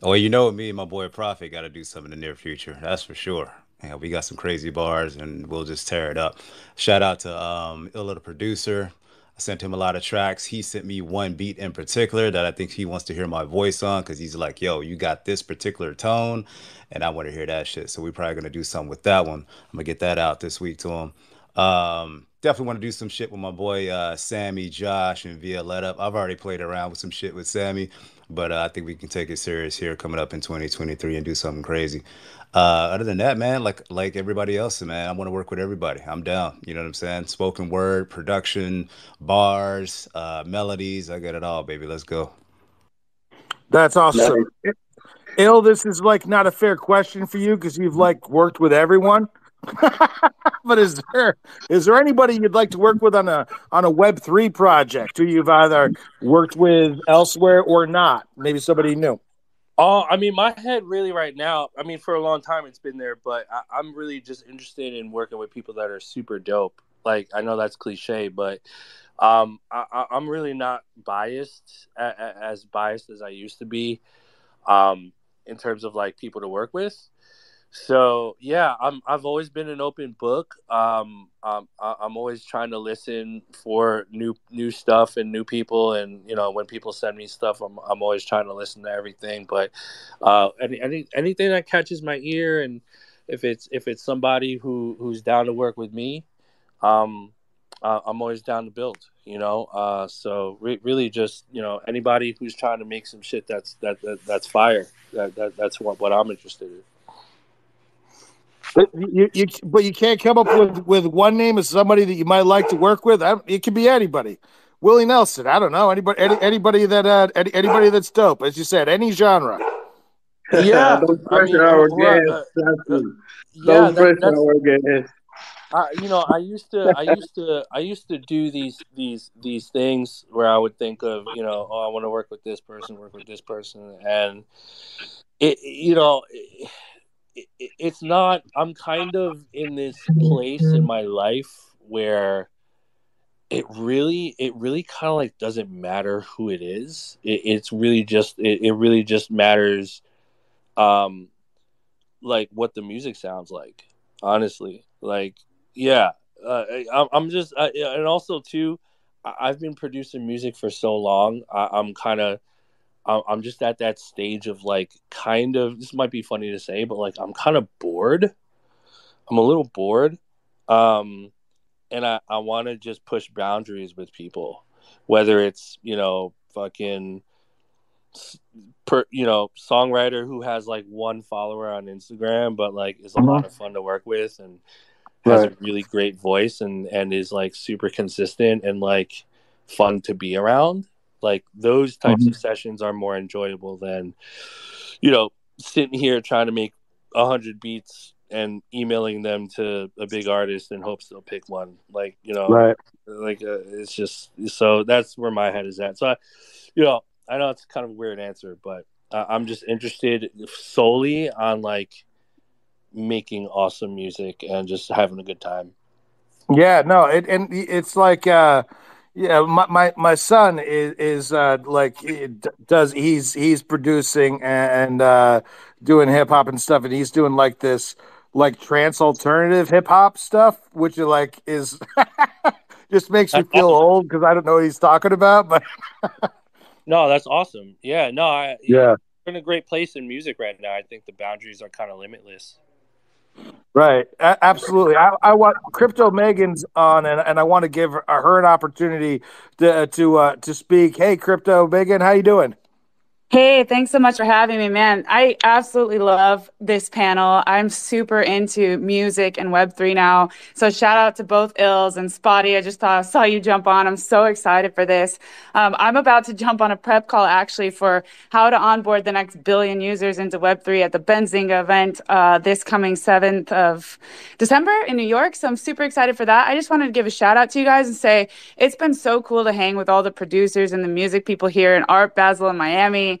Well, you know, me and my boy Prophet got to do something in the near future. That's for sure. Yeah, we got some crazy bars, and we'll just tear it up. Shout out to um, Illa, the producer. I sent him a lot of tracks. He sent me one beat in particular that I think he wants to hear my voice on because he's like, "Yo, you got this particular tone, and I want to hear that shit." So we're probably gonna do something with that one. I'm gonna get that out this week to him. Um, definitely want to do some shit with my boy uh, Sammy, Josh, and Via Let Up. I've already played around with some shit with Sammy, but uh, I think we can take it serious here coming up in 2023 and do something crazy. Uh, other than that, man, like like everybody else, man, I want to work with everybody. I'm down. You know what I'm saying? Spoken word, production, bars, uh, melodies. I got it all, baby. Let's go. That's awesome. Ill, this is like not a fair question for you because you've like worked with everyone. but is there is there anybody you'd like to work with on a on a Web three project who you've either worked with elsewhere or not? Maybe somebody new. Oh, I mean, my head really right now. I mean, for a long time it's been there, but I, I'm really just interested in working with people that are super dope. Like I know that's cliche, but um, I, I'm really not biased as biased as I used to be, um, in terms of like people to work with. So yeah, I'm I've always been an open book. Um, I'm I'm always trying to listen for new new stuff and new people, and you know when people send me stuff, I'm I'm always trying to listen to everything. But uh, any, any anything that catches my ear, and if it's if it's somebody who who's down to work with me, um, uh, I'm always down to build. You know, uh, so re- really just you know anybody who's trying to make some shit that's that, that that's fire. That, that that's what what I'm interested in. But you, you, but you can't come up with, with one name of somebody that you might like to work with. I, it could be anybody. Willie Nelson. I don't know anybody. Any, anybody that uh, any, anybody that's dope. As you said, any genre. Yeah, Don't I pressure mean, our guests. uh, yeah, Don't that, pressure our guests. uh, you know I used to I used to I used to do these these these things where I would think of you know oh I want to work with this person work with this person and it you know it, it, it's not I'm kind of in this place in my life where it really it really kind of like doesn't matter who it is. It, it's really just it, it really just matters um like what the music sounds like honestly. Like yeah uh, I, I'm- i'm just I, and also too I- i've been producing music for so long I, i'm kind of I'm I'm just at that stage of like kind of this might be funny to say, but like I'm kind of bored. I'm a little bored. Um and I, I want to just push boundaries with people, whether it's, you know, fucking per, you know, songwriter who has like one follower on Instagram, but like is a lot of fun to work with and has Right. a really great voice and and is like super consistent and like fun to be around. Like those types of sessions are more enjoyable than, you know, sitting here trying to make a hundred beats and emailing them to a big artist in hopes they'll pick one. Like you know, Right. like uh, it's just so that's where my head is at. So, I, you know, I know it's kind of a weird answer, but uh, I'm just interested solely on like making awesome music and just having a good time. Yeah, no, it and it's like uh yeah, my my, my son is is uh like he does he's he's producing and uh doing hip hop and stuff and he's doing like this like trance alternative hip hop stuff which is like is just makes me feel old because I don't know what he's talking about but No, that's awesome. Yeah, no, I Yeah. we're in a great place in music right now. I think the boundaries are kind of limitless. Right. A- absolutely. I, I want Crypto Megan's on, and, and I want to give her, an opportunity to to uh, to speak. Hey, Crypto Megan, how you doing? Hey, thanks so much for having me, man. I absolutely love this panel. I'm super into music and Web3 now. So shout out to both Ills and Spottie. I just thought, saw you jump on. I'm so excited for this. Um, I'm about to jump on a prep call actually for how to onboard the next billion users into Web3 at the Benzinga event uh, this coming 7th of December in New York. So I'm super excited for that. I just wanted to give a shout out to you guys and say it's been so cool to hang with all the producers and the music people here in Art Basel in Miami.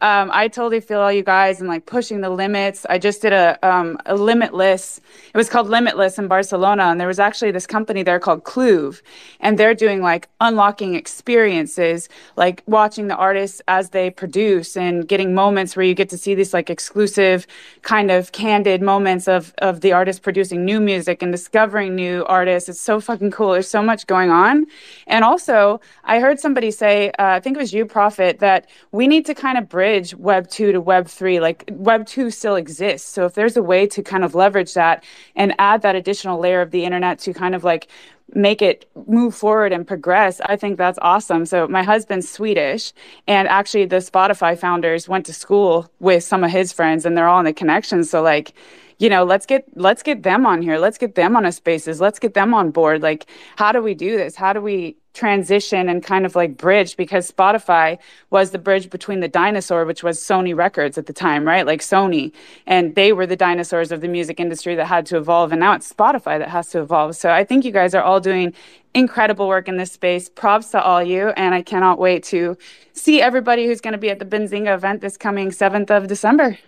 Um, I totally feel all you guys and like pushing the limits. I just did a um, a limitless. It was called Limitless in Barcelona, and there was actually this company there called Cluve, and they're doing like unlocking experiences, like watching the artists as they produce and getting moments where you get to see these like exclusive, kind of candid moments of of the artist producing new music and discovering new artists. It's so fucking cool. There's so much going on, and also I heard somebody say, uh, I think it was you, Prophet, that we need to kind of bridge Web 2 to Web 3. Like Web 2 still exists. So if there's a way to kind of leverage that and add that additional layer of the internet to kind of like make it move forward and progress, I think that's awesome. So my husband's Swedish, and actually the Spotify founders went to school with some of his friends, and they're all in the connections. So like, you know, let's get let's get them on here. Let's get them on a spaces. Let's get them on board. Like, how do we do this? How do we transition and kind of like bridge because Spotify was the bridge between the dinosaur, which was Sony Records at the time, right? Like Sony. And they were the dinosaurs of the music industry that had to evolve. And now it's Spotify that has to evolve. So I think you guys are all doing incredible work in this space. Props to all you. And I cannot wait to see everybody who's going to be at the Benzinga event this coming 7th of December.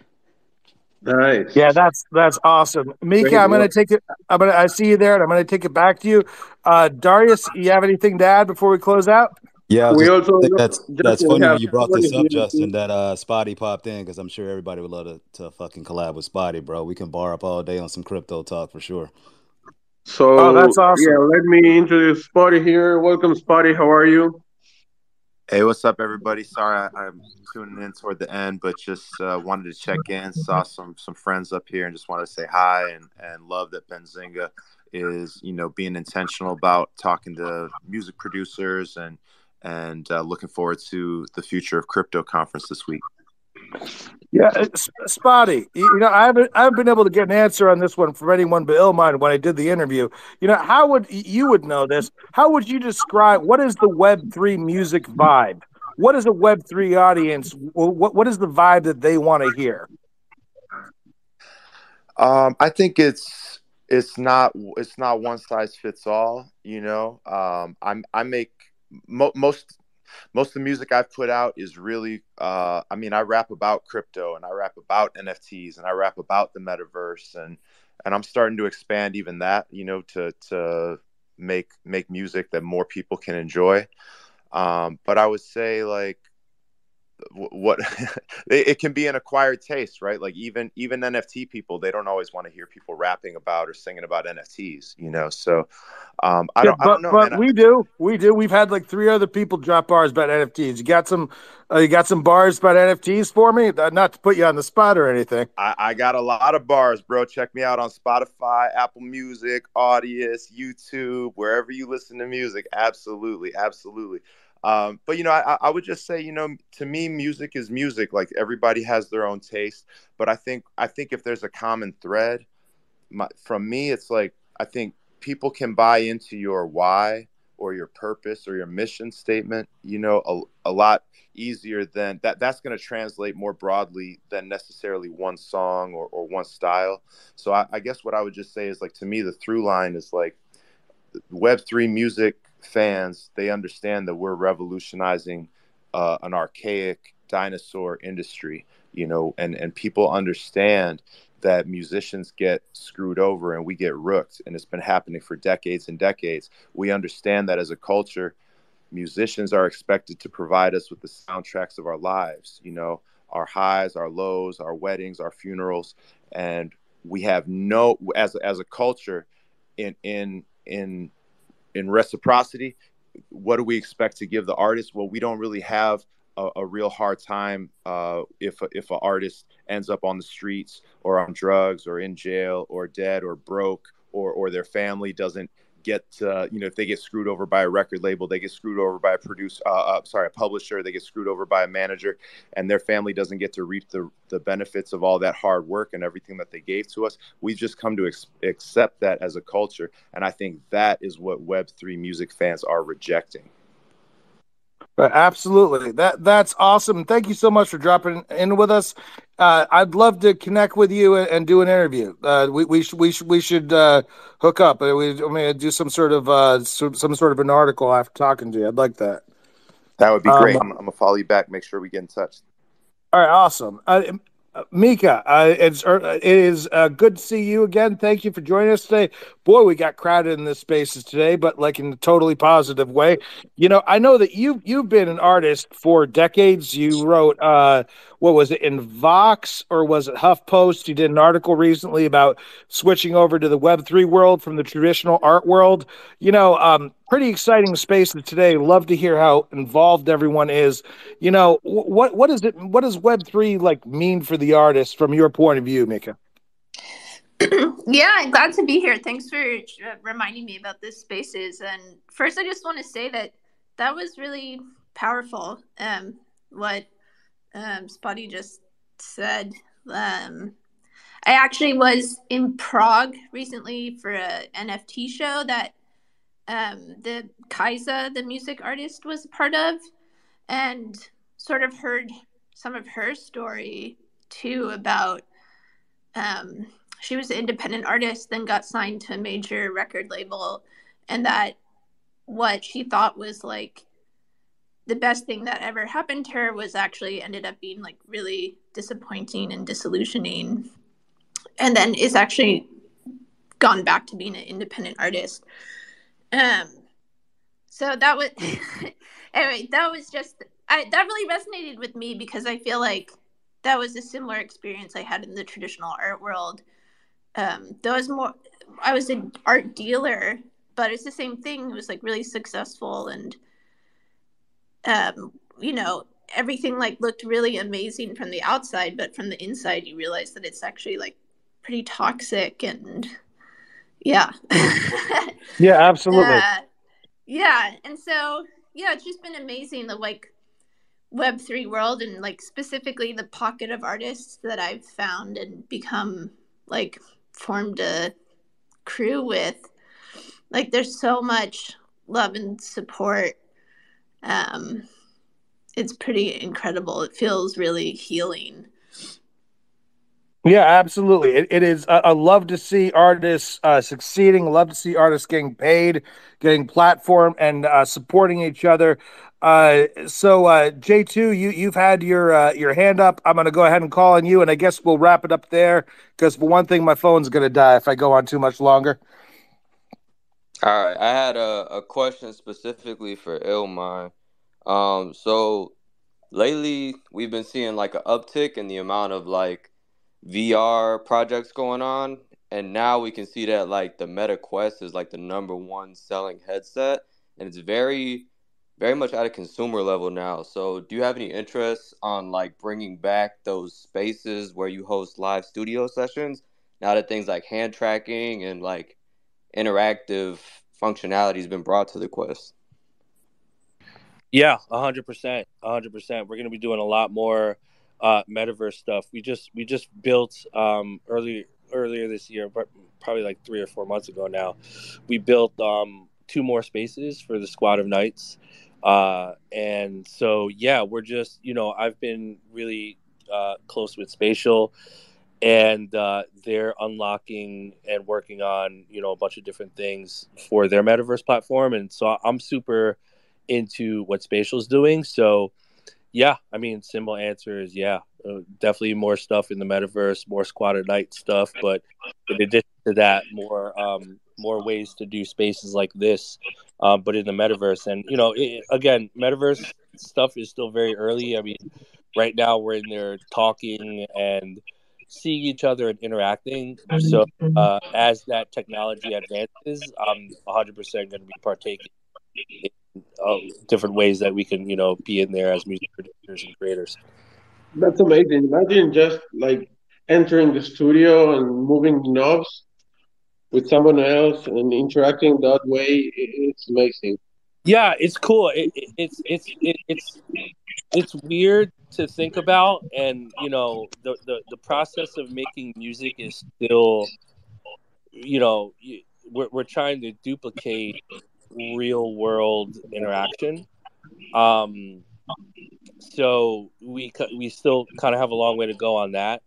Nice. Yeah, that's that's awesome, Mika. Great I'm gonna take it. I'm gonna. I see you there, and I'm gonna take it back to you. Uh, Darius, you have anything to add before we close out? Yeah, we just, also that's that's funny when you brought this up, Justin. That uh, Spottie popped in because I'm sure everybody would love to, to fucking collab with Spottie, bro. We can bar up all day on some crypto talk for sure. So oh, that's awesome. Yeah, let me introduce Spottie here. Welcome, Spottie. How are you? Hey, what's up, everybody? Sorry, I, am tuning in toward the end, but just uh, wanted to check in. Saw some some friends up here, and just wanted to say hi and and love that Benzinga is you know being intentional about talking to music producers and and uh, looking forward to the future of crypto conference this week. Yeah, Spottie. You know, I haven't I haven't been able to get an answer on this one from anyone but Illmind when I did the interview. You know, how would you would know this? How would you describe what is the Web three music vibe? What is a Web three audience? What what is the vibe that they want to hear? Um, I think it's it's not it's not one size fits all. You know, um, I'm I make mo- most most of the music I've put out is really uh, I mean I rap about crypto and I rap about NFTs and I rap about the metaverse and and I'm starting to expand even that you know to to make make music that more people can enjoy. Um, but I would say like what it, can be an acquired taste right? Like even even nft people they don't always want to hear people rapping about or singing about nfts you know? So um i don't, yeah, but, I don't know but we I, do we do. We've had like three other people drop bars about nfts you got some uh, you got some bars about nfts for me? Uh, not to put you on the spot or anything. I, I got a lot of bars bro. Check me out on spotify apple music audius youtube wherever you listen to music. Absolutely absolutely um, but you know, I, I would just say, you know, to me, music is music. Like everybody has their own taste, but I think I think if there's a common thread, my, from me, it's like I think people can buy into your why or your purpose or your mission statement. You know, a, a lot easier than that. That's going to translate more broadly than necessarily one song or, or one style. So I, I guess what I would just say is like to me, the through line is like Web three music fans, they understand that we're revolutionizing uh, an archaic dinosaur industry, you know, and, and people understand that musicians get screwed over and we get rooked. And it's been happening for decades and decades. We understand that as a culture, musicians are expected to provide us with the soundtracks of our lives, you know, our highs, our lows, our weddings, our funerals. And we have no, as, as a culture, in, in, in in reciprocity, what do we expect to give the artist? Well, we don't really have a, a real hard time uh, if if an artist ends up on the streets or on drugs or in jail or dead or broke or or their family doesn't get uh, you know if they get screwed over by a record label they get screwed over by a producer uh, uh, sorry a publisher they get screwed over by a manager and their family doesn't get to reap the, the benefits of all that hard work and everything that they gave to us we've just come to ex- accept that as a culture and i think that is what web3 music fans are rejecting absolutely. That that's awesome. Thank you so much for dropping in with us. Uh, I'd love to connect with you and, and do an interview. Uh, we we should we should we should uh, hook up. Uh, we I mean do some sort of uh, some, some sort of an article after talking to you. I'd like that. That would be great. Um, I'm, I'm, gonna follow you back. Make sure we get in touch. All right, awesome. Uh, Mika, uh, it's uh, it is uh, good to see you again. Thank you for joining us today. Boy, we got crowded in this spaces today, but like in a totally positive way. You know, I know that you you've been an artist for decades. You wrote uh, what was it in Vox or was it HuffPost? You did an article recently about switching over to the Web three world from the traditional art world. You know, um, pretty exciting spaces today. Love to hear how involved everyone is. You know, what what is it? What does Web three like mean for the artist from your point of view, Mika? yeah, I'm glad to be here. Thanks for uh, reminding me about this spaces. And first, I just want to say that that was really powerful. Um, what um, Spottie just said. Um, I actually was in Prague recently for a NFT show that um, the Kiesza, the music artist, was a part of, and sort of heard some of her story too about. Um, she was an independent artist, then got signed to a major record label, and that what she thought was like the best thing that ever happened to her was actually ended up being like really disappointing and disillusioning and then is actually gone back to being an independent artist um, so that was anyway, that was just I that really resonated with me because I feel like that was a similar experience I had in the traditional art world. Um, there was more. I was an art dealer, but it's the same thing. It was like really successful, and um, you know, everything like looked really amazing from the outside, but from the inside, you realize that it's actually like pretty toxic and yeah. yeah, absolutely. Uh, yeah, and so yeah, it's just been amazing the like web 3 world and like specifically the pocket of artists that I've found and become like formed a crew with like there's so much love and support um it's pretty incredible it feels really healing yeah, absolutely. It, it is. I, love to see artists uh, succeeding. Love to see artists getting paid, getting platform, and uh, supporting each other. Uh, so uh, J two, you you've had your uh, your hand up. I'm gonna go ahead and call on you, and I guess we'll wrap it up there. Because for one thing, my phone's gonna die if I go on too much longer. All right, I had a, a question specifically for Illmind. Um, so lately we've been seeing like an uptick in the amount of like VR projects going on, and now we can see that like the Meta Quest is like the number one selling headset, and it's very, very much at a consumer level now. So, do you have any interest on like bringing back those spaces where you host live studio sessions? Now that things like hand tracking and like interactive functionality has been brought to the Quest. Yeah, hundred percent, hundred percent. We're gonna be doing a lot more uh, metaverse stuff. We just we just built um, early earlier this year, but probably like three or four months ago now. We built um, two more spaces for the Squad of Knights, uh, and so yeah, we're just you know I've been really uh, close with Spatial, and uh, they're unlocking and working on you know a bunch of different things for their metaverse platform, and so I'm super into what Spatial's doing. So yeah, I mean, simple answer is yeah. Uh, definitely more stuff in the metaverse, more Squad of Knight stuff, but in addition to that, more um, more ways to do spaces like this, uh, but in the metaverse. And you know, it, again, metaverse stuff is still very early. I mean, right now we're in there talking and seeing each other and interacting. So uh, as that technology advances, I'm 100% going to be partaking um, different ways that we can, you know, be in there as music producers and creators. That's amazing. Imagine just like entering the studio and moving knobs with someone else and interacting that way. It's amazing. Yeah, it's cool. It, it, it's it's it, it's it's weird to think about, and you know, the, the the process of making music is still, you know, we're we're trying to duplicate real world interaction. Um, so we we still kind of have a long way to go on that.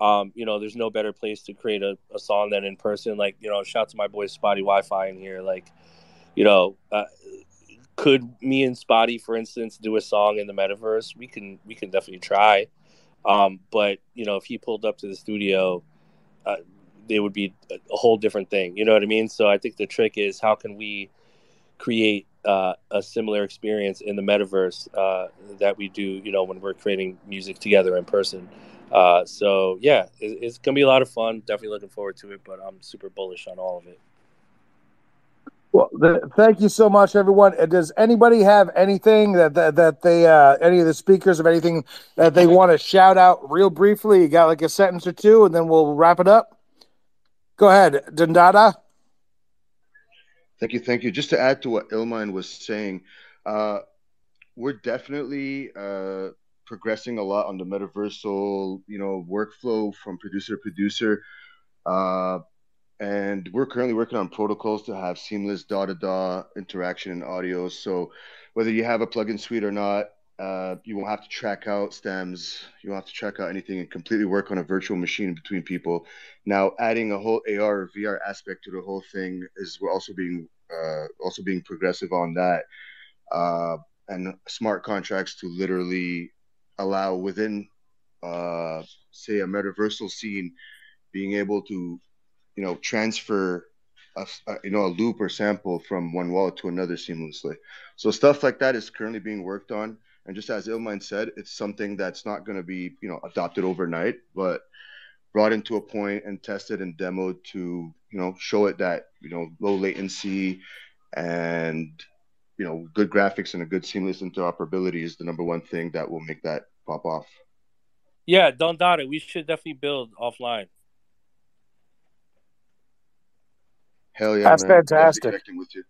Um, you know, there's no better place to create a, a song than in person. Like, you know, shout to my boy Spottie Wi-Fi in here. Like, you know, uh, could me and Spottie, for instance, do a song in the metaverse? We can we can definitely try. Um, but you know, if he pulled up to the studio, uh, it would be a whole different thing. You know what I mean? So I think the trick is how can we create uh, a similar experience in the metaverse uh, that we do, you know, when we're creating music together in person. Uh, so yeah, it, it's gonna be a lot of fun. Definitely looking forward to it, but I'm super bullish on all of it. Well, thank you so much, everyone. Uh, does anybody have anything that that, that they, uh, any of the speakers of anything that they want to shout out real briefly? You got like a sentence or two, and then we'll wrap it up. Go ahead, Dundada. Thank you, thank you. Just to add to what Illmind was saying, uh, we're definitely uh, progressing a lot on the metaversal, you know, workflow from producer to producer, uh, and we're currently working on protocols to have seamless da-da-da interaction and audio. So whether you have a plugin suite or not, uh, you won't have to track out stems. You won't have to track out anything and completely work on a virtual machine between people. Now, adding a whole AR or VR aspect to the whole thing is we're also being uh, also being progressive on that, uh, and smart contracts to literally allow within, uh, say, a metaversal scene, being able to, you know, transfer a, you know a loop or sample from one wallet to another seamlessly. So stuff like that is currently being worked on. And just as Illmind said, it's something that's not going to be you know adopted overnight, but brought into a point and tested and demoed to you know show it that you know low latency and you know good graphics and a good seamless interoperability is the number one thing that will make that pop off. Yeah, don't doubt it. We should definitely build offline. Hell yeah, That's man. fantastic. With you.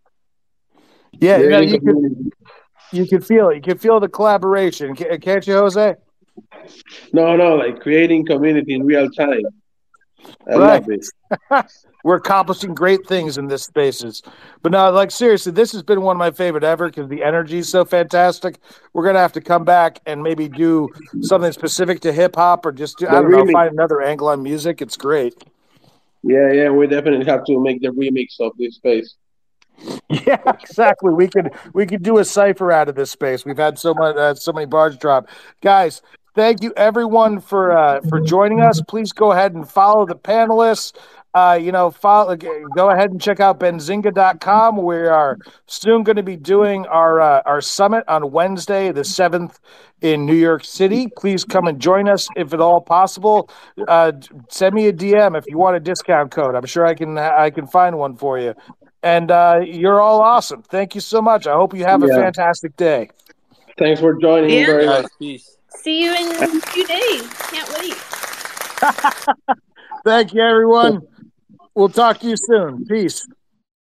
Yeah, you, know, Creating you can you can feel it. You can feel the collaboration, can't you, Jose? No, no, like creating community in real time. I Right. love it. We're accomplishing great things in this spaces. But now, like seriously, this has been one of my favorite ever because the energy is so fantastic. We're gonna have to come back and maybe do something specific to hip hop or just do, I don't know, find another angle on music. It's great. Yeah, yeah, we definitely have to make the remix of this space. Yeah, exactly. We could we could do a cipher out of this space. We've had so much uh, so many bars drop, guys. Thank you everyone for uh, for joining us. Please go ahead and follow the panelists. Uh, you know, follow, go ahead and check out benzinga.com. We are soon going to be doing our uh, our summit on Wednesday, the seventh, in New York City. Please come and join us if at all possible. Uh, send me a DM if you want a discount code. I'm sure I can I can find one for you. And uh, you're all awesome. Thank you so much. I hope you have a fantastic day. Thanks for joining Yeah. very much. Peace. See you in a few days. Can't wait. Thank you, everyone. We'll talk to you soon. Peace.